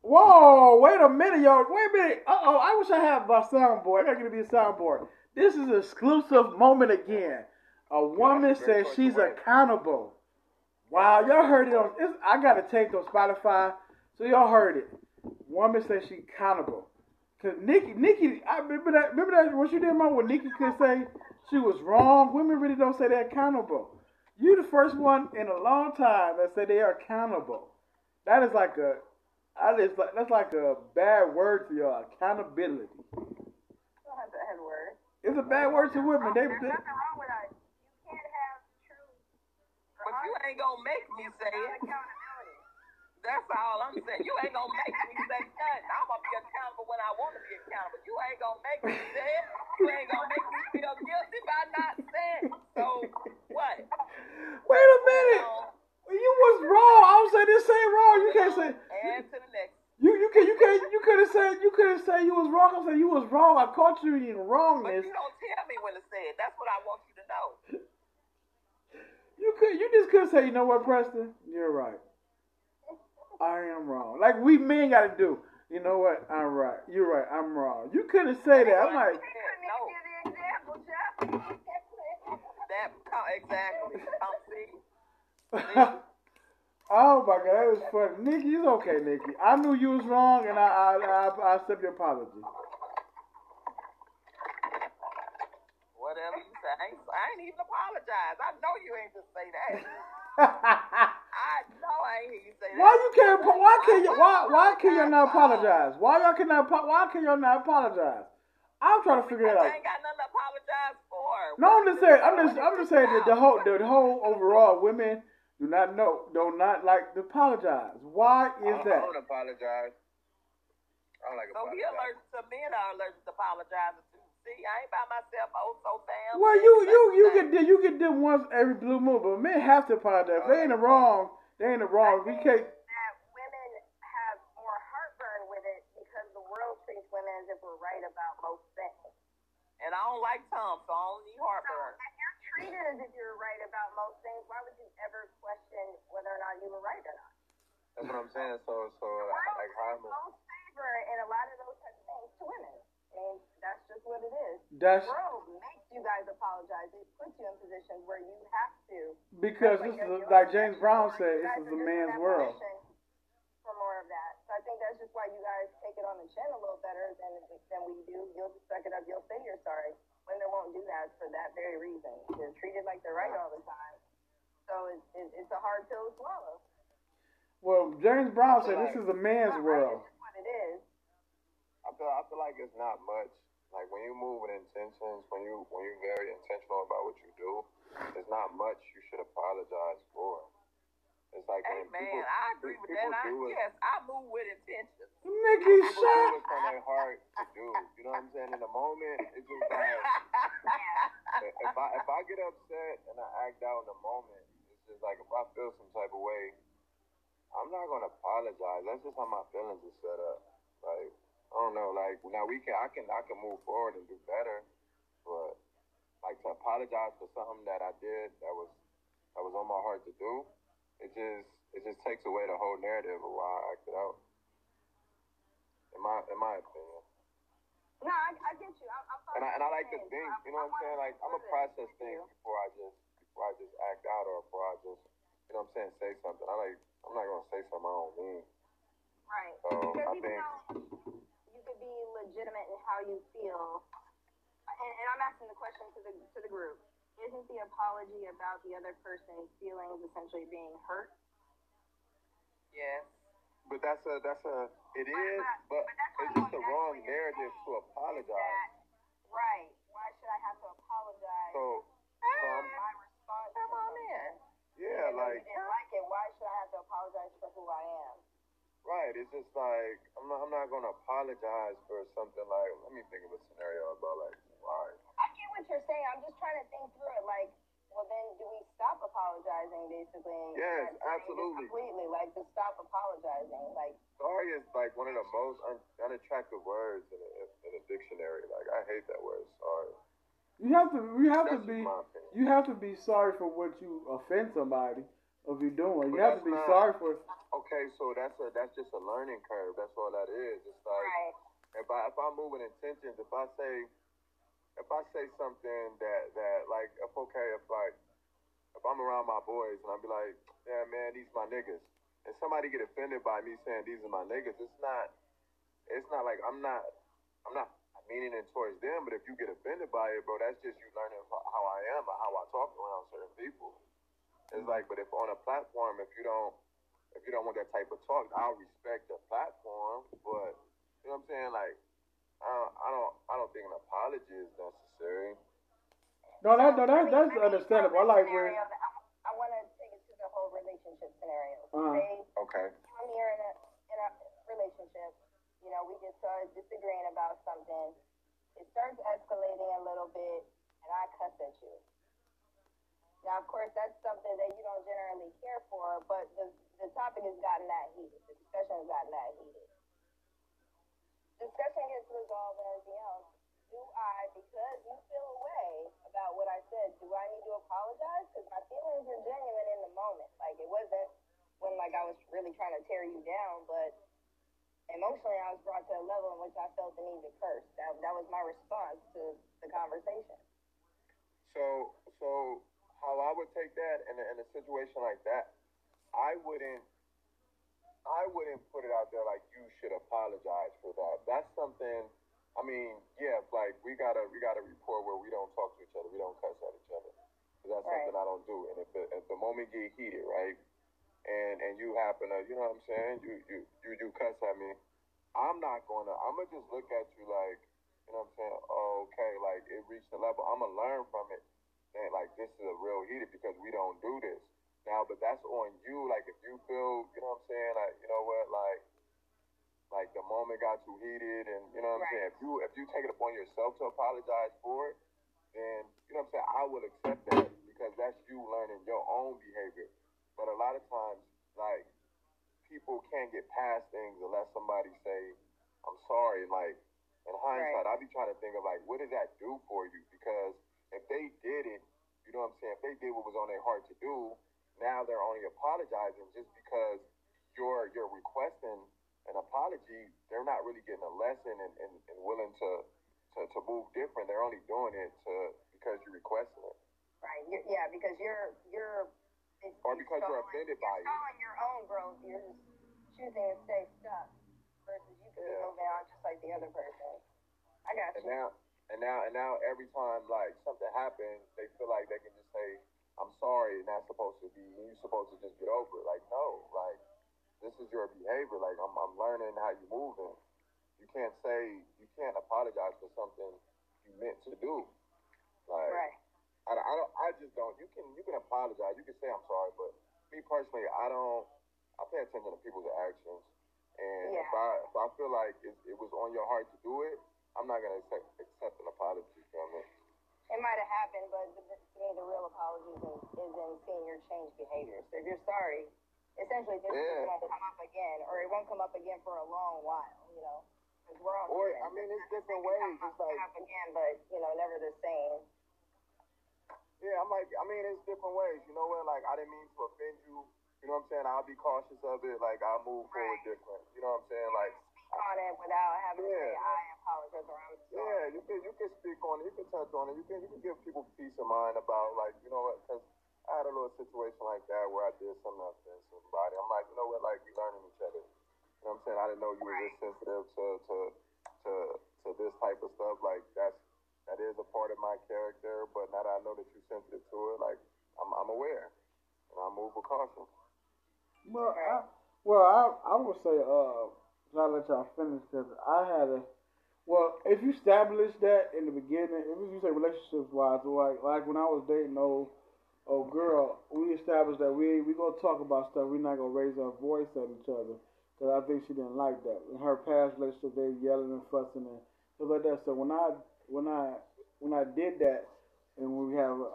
Speaker 2: Whoa, wait a minute, y'all. Wait a minute. Uh oh, I wish I had my soundboard. I gotta me a soundboard. This is an exclusive moment again. A woman
Speaker 8: great
Speaker 2: says she's accountable. Wow, y'all heard it on. I got to tape on Spotify, so y'all heard it. Woman says she's accountable. Cause Nikki, Nikki, I remember that. Remember that what you did, mom? What Nikki could say she was wrong. Women really don't say they're accountable. You the first one in a long time that said they are accountable. That is like a, that is like that's like a bad word for y'all. Accountability.
Speaker 1: don't have that head word.
Speaker 2: It's a bad word to women. They,
Speaker 1: There's
Speaker 2: they
Speaker 1: nothing wrong with that. You can't have true
Speaker 3: But you ain't gonna make me say it.
Speaker 1: accountability.
Speaker 3: That's all I'm saying. You ain't gonna make me say nothing. I'm gonna be accountable when I want to be accountable. You ain't gonna make me say it. You ain't gonna make me feel guilty by not saying. it. So what?
Speaker 2: wait a minute. You was wrong. I was saying this ain't wrong. You can't say
Speaker 3: And to the next.
Speaker 2: you you can you can you could have said you could have said you was wrong. I'm saying you was wrong. I caught you in
Speaker 3: But you don't tell me when to say it. That's what I want you to know.
Speaker 2: You could you just could say you know what, Preston? You're right. I am wrong. Like we men got to do. You know what? I'm right. You're right. I'm wrong. You couldn't say that. I'm like.
Speaker 3: No.
Speaker 1: even give the example, Jeff.
Speaker 3: That exactly.
Speaker 2: Oh my god, that was funny. Nikki, it's okay, Nikki. I knew you was wrong, and I I I, I accept your apology.
Speaker 3: whatever you say, I ain't, I even apologize. I know you ain't just say that. I know I ain't hear you say that.
Speaker 2: why you can't? apo- Why can you? Why why can you not apologize? Why y'all cannot? apo- Why can y'all not apologize? I'm trying to figure that
Speaker 3: I
Speaker 2: out.
Speaker 3: ain't got nothing to apologize for.
Speaker 2: No, I'm just saying. I'm just. I'm just saying that the whole, the, whole overall, women do not know, do not like to apologize. Why is
Speaker 8: I, I don't apologize. I don't like
Speaker 3: So we
Speaker 8: apologize.
Speaker 3: allergic to men are allergic to apologizing too. See, I ain't by myself. Oh, so damn.
Speaker 2: Well, you you you get them, you get them once every blue moon, but men have to apologize. If they ain't the oh, wrong, they ain't the wrong. We can't.
Speaker 1: that women have more heartburn with it because the world treats women as if we're right about most things.
Speaker 3: And I don't like Tums, so I don't need
Speaker 1: So
Speaker 3: heartburn.
Speaker 1: if you're treated as if you're right about most things, why would you ever question whether or not you were right or not?
Speaker 8: That's what I'm saying. So so
Speaker 1: The world
Speaker 8: like how
Speaker 1: treats
Speaker 8: I'm
Speaker 1: most favor in a lot of those types of things to women. I mean, that's just what it is.
Speaker 2: That's
Speaker 1: The world makes you guys apologize. It puts you in positions where you have to.
Speaker 2: because this is like James Brown said. This is a man's world.
Speaker 1: For more of that, so I think that's just why you guys take it on the chin a little better than than we do. You'll just suck it up. You'll say you're sorry. Women won't do that for that very reason. They're treated like they're right all the time. So it's it's, it's a hard pill to swallow.
Speaker 2: Well, James Brown said this is a man's
Speaker 1: Not right,
Speaker 2: world.
Speaker 1: What it is.
Speaker 8: I feel I feel like it's not much. Like when you move with intentions, when you when you're very intentional about what you do, there's not much you should apologize for. It's like
Speaker 3: Hey man,
Speaker 8: people,
Speaker 3: I agree with
Speaker 8: people
Speaker 3: that. I,
Speaker 8: do it,
Speaker 3: yes, I move with intention.
Speaker 2: Nikki,
Speaker 8: people do
Speaker 2: shut.
Speaker 8: it from their heart to do. You know what I'm saying? In the moment, it's just like if I if I get upset and I act out in the moment, it's just like if I feel some type of way, I'm not gonna apologize. That's just how my feelings are set up. Like I don't know. Like now we can I can I can move forward and do better, but like to apologize for something that I did that was that was on my heart to do, it just it just takes away the whole narrative of why I acted out. In my in my opinion.
Speaker 1: No, I, I get you. I, I'm
Speaker 8: And I, and I like to think, you know what I'm saying? Like I'm a process things before I just before I just act out or before I just you know what I'm saying say something. I like I'm not gonna say something I don't mean.
Speaker 1: Right.
Speaker 8: So
Speaker 1: Because
Speaker 8: I think
Speaker 1: you legitimate in how you feel, and, and I'm asking the question to the to the group, isn't the apology about the other person's feelings essentially being hurt?
Speaker 3: yes.
Speaker 8: but that's a that's a it is, but
Speaker 1: that's
Speaker 8: it's just the wrong narrative to apologize.
Speaker 1: that right? Why should I have to apologize?
Speaker 8: So so I'm,
Speaker 1: my response.
Speaker 3: Come
Speaker 1: to
Speaker 3: on
Speaker 1: something.
Speaker 3: in.
Speaker 8: yeah,
Speaker 1: Even though
Speaker 8: like
Speaker 1: you didn't like it. Why should I have to apologize for who I am?
Speaker 8: right. It's just like I'm not I'm not gonna apologize for something like let me think of a scenario about like why I get
Speaker 1: what you're saying. I'm just trying to think through it. Like, well, then do we stop apologizing, basically? and
Speaker 8: Yes,
Speaker 1: not saying this
Speaker 8: absolutely.
Speaker 1: Completely, like, just stop apologizing. Like,
Speaker 8: Sorry is like one of the most un- unattractive words in a, in a dictionary. Like I hate that word. Sorry.
Speaker 2: You have to. You have to be.
Speaker 8: just my opinion.
Speaker 2: You have to be sorry for what you offend somebody of you doing. You
Speaker 8: But
Speaker 2: have to be
Speaker 8: not-
Speaker 2: sorry for.
Speaker 8: Okay, so that's a that's just a learning curve. That's all that is. It's like
Speaker 1: right.
Speaker 8: if I if I'm moving intentions, if I say if I say something that that like if okay if like if I'm around my boys and I be like, yeah man, these my niggas, and somebody get offended by me saying these are my niggas, it's not it's not like I'm not I'm not meaning it towards them, but if you get offended by it, bro, that's just you learning ho- how I am or how I talk around certain people. It's like, but if on a platform, if you don't if you don't want that type of talk, I'll respect the platform, but you know what I'm saying? Like, I don't, I don't, I don't think an apology is necessary.
Speaker 2: No, that, no, that, that's understandable. I like
Speaker 1: this
Speaker 2: where.
Speaker 1: scenario, I, I want to take it to the whole relationship scenario.
Speaker 2: Uh-huh.
Speaker 8: Okay.
Speaker 1: I'm here in a in a relationship. You know, we just start disagreeing about something. It starts escalating a little bit, and I cuss at you. Now, of course, that's something that you don't generally care for, but the the topic has gotten that heated. The discussion has gotten that heated. Discussion gets resolved and everything else. Do I, because you feel a way about what I said, do I need to apologize? Because my feelings were genuine in the moment. Like it wasn't when like I was really trying to tear you down, but emotionally I was brought to a level in which I felt the need to curse. That that was my response to the conversation.
Speaker 8: So, so how I would take that in a, in a situation like that, I wouldn't, I wouldn't put it out there like you should apologize for that. That's something. I mean, yeah, like we got a we got a report where we don't talk to each other, we don't cuss at each other. 'Cause that's
Speaker 1: Right.
Speaker 8: something I don't do. And if the, if the moment get heated, right, and and you happen to, you know what I'm saying, you you you do cuss at me, I'm not gonna. I'm gonna just look at you like, you know what I'm saying? Okay, like it reached a level. I'm gonna learn from it. And like this is a real heated because we don't do this now. But that's on you. Like if you feel, you know what I'm saying? Like you know what, like like the moment got too heated, and you know what I'm saying. If you if you take it upon yourself to apologize for it, then you know what I'm saying. I will accept that because that's you learning your own behavior. But a lot of times, like people can't get past things unless somebody say, "I'm sorry." Like in hindsight, I be trying to think of like, what does that do for you? Because if they did it, you know what I'm saying. If they did what was on their heart to do, now they're only apologizing just because you're you're requesting an apology. They're not really getting a lesson and, and, and willing to, to to move different. They're only doing it to because you're requesting it.
Speaker 1: Right. yeah, because you're you're
Speaker 8: Or because you're
Speaker 1: stalling-
Speaker 8: offended
Speaker 1: you're
Speaker 8: by it.
Speaker 1: stalling your own growth. You're just choosing to stay stuck versus you can
Speaker 8: Yeah.
Speaker 1: moving on just like the other person. I got
Speaker 8: And
Speaker 1: you.
Speaker 8: now, and now, and now, every time like something happens, they feel like they can just say, "I'm sorry," and that's supposed to be you're supposed to just get over it. Like, no, like this is your behavior. Like, I'm, I'm learning how you moving. You can't say you can't apologize for something you meant to do. Like,
Speaker 1: Right.
Speaker 8: I, I don't. I just don't. You can you can apologize. You can say I'm sorry, but me personally, I don't. I pay attention to people's actions, and if I if I feel like it, it was on your heart to do it, I'm not gonna accept, accept an apology from it.
Speaker 1: It might have happened, but the, to me, the real apology is in, is in seeing your change behavior. So if you're sorry, essentially this
Speaker 8: Yeah.
Speaker 1: won't come up again, or it won't come up again for a long while. You know, because we're all
Speaker 8: Or. I mean, it's different ways. It's like
Speaker 1: come up again, but you know, never the same.
Speaker 8: yeah, I'm like I mean, it's different ways. You know what? Like I didn't mean to offend you. You know what I'm saying? I'll be cautious of it. Like I'll move forward
Speaker 1: Right.
Speaker 8: different. You know what I'm saying? Like
Speaker 1: Speak on it without having to say I apologize or I'm sorry.
Speaker 8: Yeah, you can you can speak on it. You can touch on it. You can you can give people peace of mind about like you know what? Because I had a little situation like that where I did something that offended somebody. I'm like, you know what? Like we learning each other. You know what I'm saying? I didn't know you were this sensitive to to to to this type of stuff. Like that's that is a part of my character. But now that I know that you're sensitive to it, like I'm I'm aware and I move with caution.
Speaker 2: Well, I, well, I, I would say, uh, I'll let y'all finish because I had a, well, if you establish that in the beginning, if you say relationships wise, like like when I was dating old old girl, we established that we we gonna talk about stuff. We're not gonna raise our voice at each other because I think she didn't like that. In her past relationship, they yelling and fussing and stuff like that. So when I when I when I did that, and when we have a,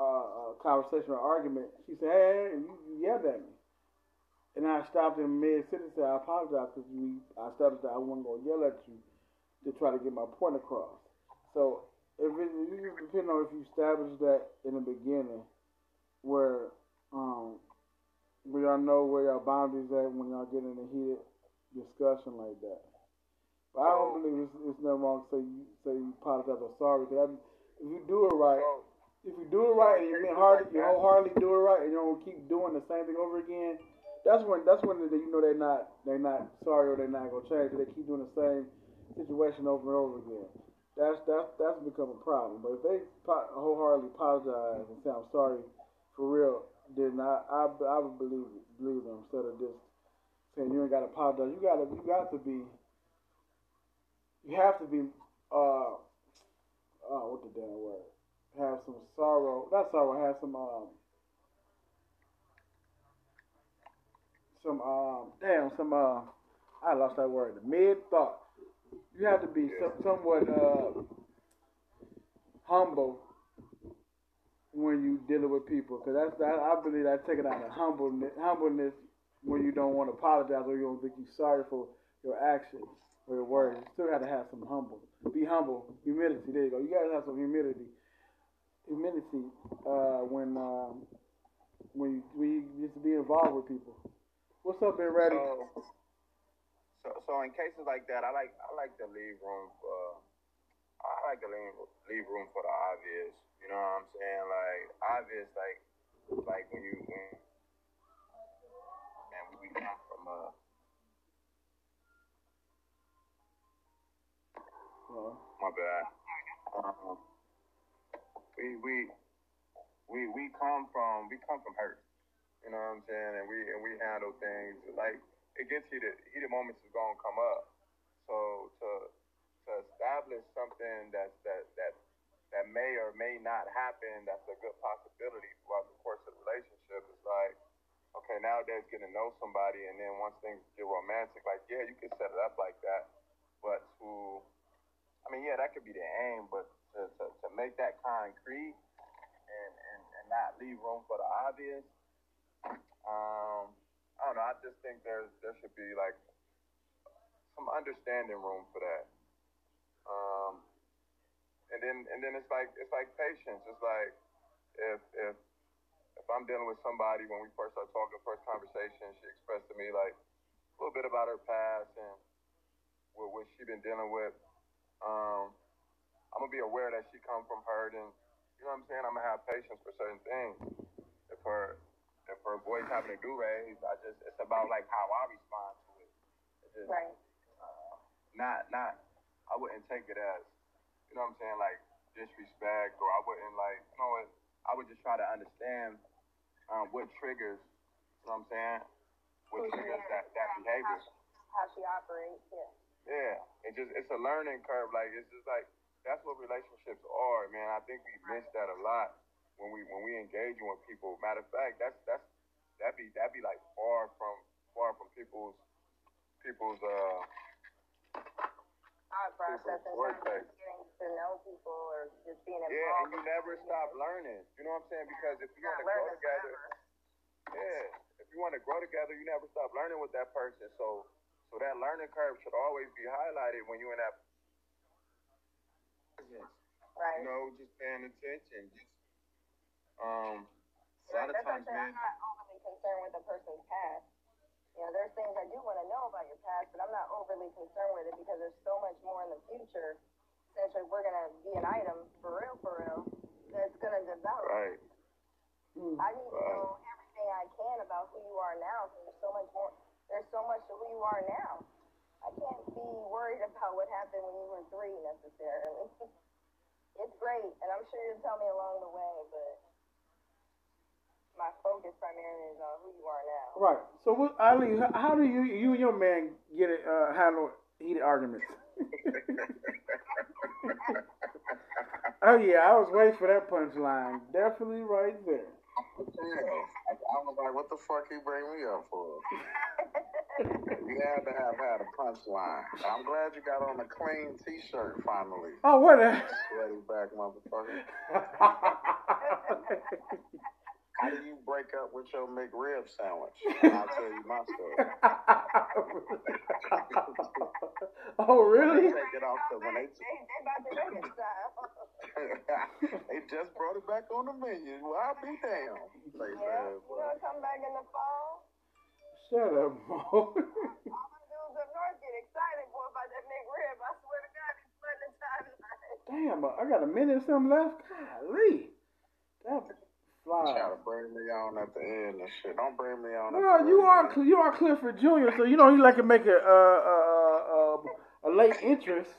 Speaker 2: a conversation or argument, she said, "Hey, you yelled at me," and I stopped in mid sentence. Said, "I apologize because we." I established that I wasn't gonna yell at you to try to get my point across. So if it, just on if you establish that in the beginning, where um, where y'all know where y'all boundaries at when y'all get in a heated discussion like that. But I don't believe it's, it's nothing wrong to say you say you apologize or sorry. Cause I, if you do it right, if you do it right and you mean hard, you wholeheartedly do it right, and you don't keep doing the same thing over again, that's when that's when they, you know they're not they're not sorry or they're not gonna change. They keep doing the same situation over and over again. That's that's that's become a problem. But if they wholeheartedly apologize and say I'm sorry for real, then I I, I would believe believe them instead of just saying you ain't got to apologize. You gotta you got to be you have to be uh uh what the damn word have some sorrow not sorrow have some um some um damn some uh I lost that word mid thought you have to be some, somewhat uh humble when you dealing with people because that's that I believe that's taking out of humbleness humbleness when you don't want to apologize or you don't think you're sorry for your actions or your words. You still got to have some humble. Be humble. Humility. There you go. You got to have some humility. Humility uh, when um, when you, when you just be involved with people. What's up, Ben Ready?
Speaker 8: So, so, so in cases like that, I like I like to leave room for I like to leave leave room for the obvious. You know what I'm saying? Like obvious, like like when you when, man, we come from uh
Speaker 2: Uh,
Speaker 8: my bad. Um, we we we we come from we come from hurt. You know what I'm saying? And we and we handle things like it gets heated. Heated moments is gonna come up. So to to establish something that's that that that may or may not happen, that's a good possibility throughout the course of the relationship. It's like, okay, nowadays getting to know somebody, and then once things get romantic, like yeah, you can set it up like that, but to I mean, yeah, that could be the aim, but to, to, to make that concrete and, and, and not leave room for the obvious, um, I don't know. I just think there's there should be like some understanding room for that. Um, and then and then it's like it's like patience. It's like if if if I'm dealing with somebody when we first start talking, first conversation, she expressed to me like a little bit about her past and what what she been dealing with um, I'm gonna be aware that she come from hurt, and you know what I'm saying. I'm gonna have patience for certain things. If her if her voice having a do raise, I just it's about like how I respond to it. It's just,
Speaker 1: Right.
Speaker 8: uh, not not I wouldn't take it as you know what I'm saying like disrespect, or I wouldn't like you know what I would just try to understand um, what triggers. You know what I'm saying? What triggers that that behavior.
Speaker 1: How she operates, yeah.
Speaker 8: Yeah, it just it's a learning curve. Like it's just like that's what relationships are, man. I think we miss that a lot when we when we engaging with people. Matter of fact, that's that's that be that be like far from far from people's people's uh
Speaker 1: Thought process in
Speaker 8: People's
Speaker 1: terms of
Speaker 8: vortex.
Speaker 1: getting to know people or just being involved.
Speaker 8: yeah, and you never stop learning. You know what I'm saying? Because if you want to grow together,
Speaker 1: forever.
Speaker 8: yeah, if you want to grow together, you never stop learning with that person. So so that learning curve should always be highlighted when you're in that.
Speaker 1: Right.
Speaker 8: You know, just paying attention. Just um, a lot of
Speaker 1: That's
Speaker 8: times,
Speaker 1: what I'm
Speaker 8: man.
Speaker 1: I'm not overly concerned with a person's past. You know, there's things I do want to know about your past, but I'm not overly concerned with it because there's so much more in the future. Essentially, we're gonna be an item for real, for real. That's gonna develop.
Speaker 8: Right.
Speaker 2: mm,
Speaker 1: I need to know everything I can about who you are now. 'cause There's so much more. There's so much to who you are now. I can't be worried about what happened when you were three necessarily. it's great, and I'm sure you'll tell me along the way, but my focus primarily is on who you are now.
Speaker 2: right. So, what, Ali, how, how do you you and your man get it uh, handle heated arguments? oh yeah, I was waiting for that punchline. Definitely right there.
Speaker 9: Yeah. I, I was like, what the fuck he bring me up for? You You had to have had a punchline. I'm glad you got on a clean T-shirt finally.
Speaker 2: Oh, what a.
Speaker 9: Sweaty back motherfucker. How do you break up with your McRib sandwich? I'll tell you my story.
Speaker 2: oh, really?
Speaker 9: Take it off because when they,
Speaker 1: They, they about to reconcile.
Speaker 9: they just brought it back on the menu. Well, I'll be damned. They
Speaker 1: yeah,
Speaker 9: said,
Speaker 1: you gonna come back in the fall?
Speaker 2: Shut up, Mo.
Speaker 1: All them dudes up north get excited, boy, about that McRib. I swear to God, it's fun the timeline.
Speaker 2: Damn, I got a minute or something left. Golly. That fly.
Speaker 9: Try to bring me on at the end and shit. Don't bring me on.
Speaker 2: Well, you are
Speaker 9: end.
Speaker 2: You are Clifford Jr., so you know he like to make a uh, uh, uh, a late interest.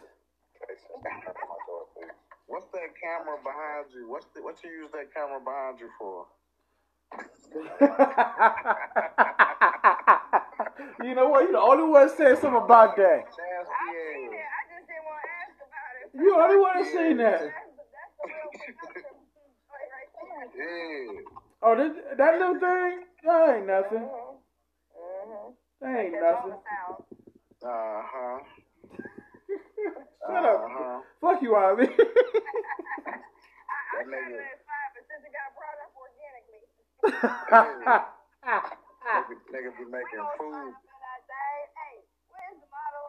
Speaker 9: What's that camera behind you? What's the, what you use that camera behind you for?
Speaker 2: you know what? You're the only one saying something about that.
Speaker 9: Nasty
Speaker 1: I seen it. I just didn't want to ask about it.
Speaker 2: You the only one that seen that.
Speaker 1: That's, that's the real production joint right there.
Speaker 9: Yeah.
Speaker 2: Oh, this, that little thing? That ain't nothing.
Speaker 1: Mm-hmm.
Speaker 2: That ain't
Speaker 1: That's all
Speaker 2: nothing.
Speaker 1: the.
Speaker 9: Uh huh.
Speaker 2: Shut up.
Speaker 9: Uh-huh.
Speaker 2: Fuck you, Ivy.
Speaker 1: I, I tried
Speaker 9: nigga-
Speaker 1: to let but since it got brought up organically,
Speaker 9: Nigga, nigga be making food.
Speaker 1: slide up in that thing. Hey, where's the model?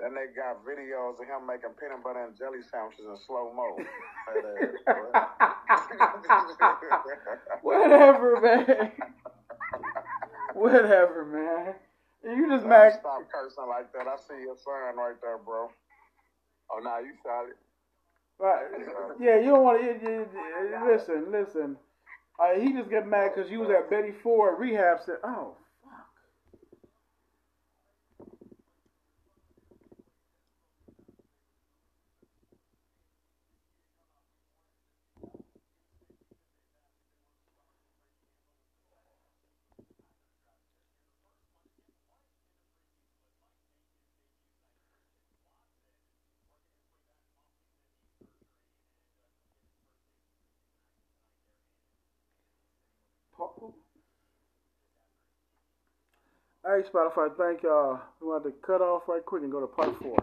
Speaker 9: That nigga got videos of him making peanut butter and jelly sandwiches in slow mo. Fat ass, boy.
Speaker 2: Whatever, man. Whatever, man. You just mad.
Speaker 9: Stop cursing like that. I see your son right there, bro. Oh, nah, you solid.
Speaker 2: Right. Yeah, you don't want to. Listen, listen. Uh, he just get mad because you was at Betty Ford rehab. Said, "Oh, fuck." Hey, Spotify, thank y'all. We want to cut off right quick and go to part four.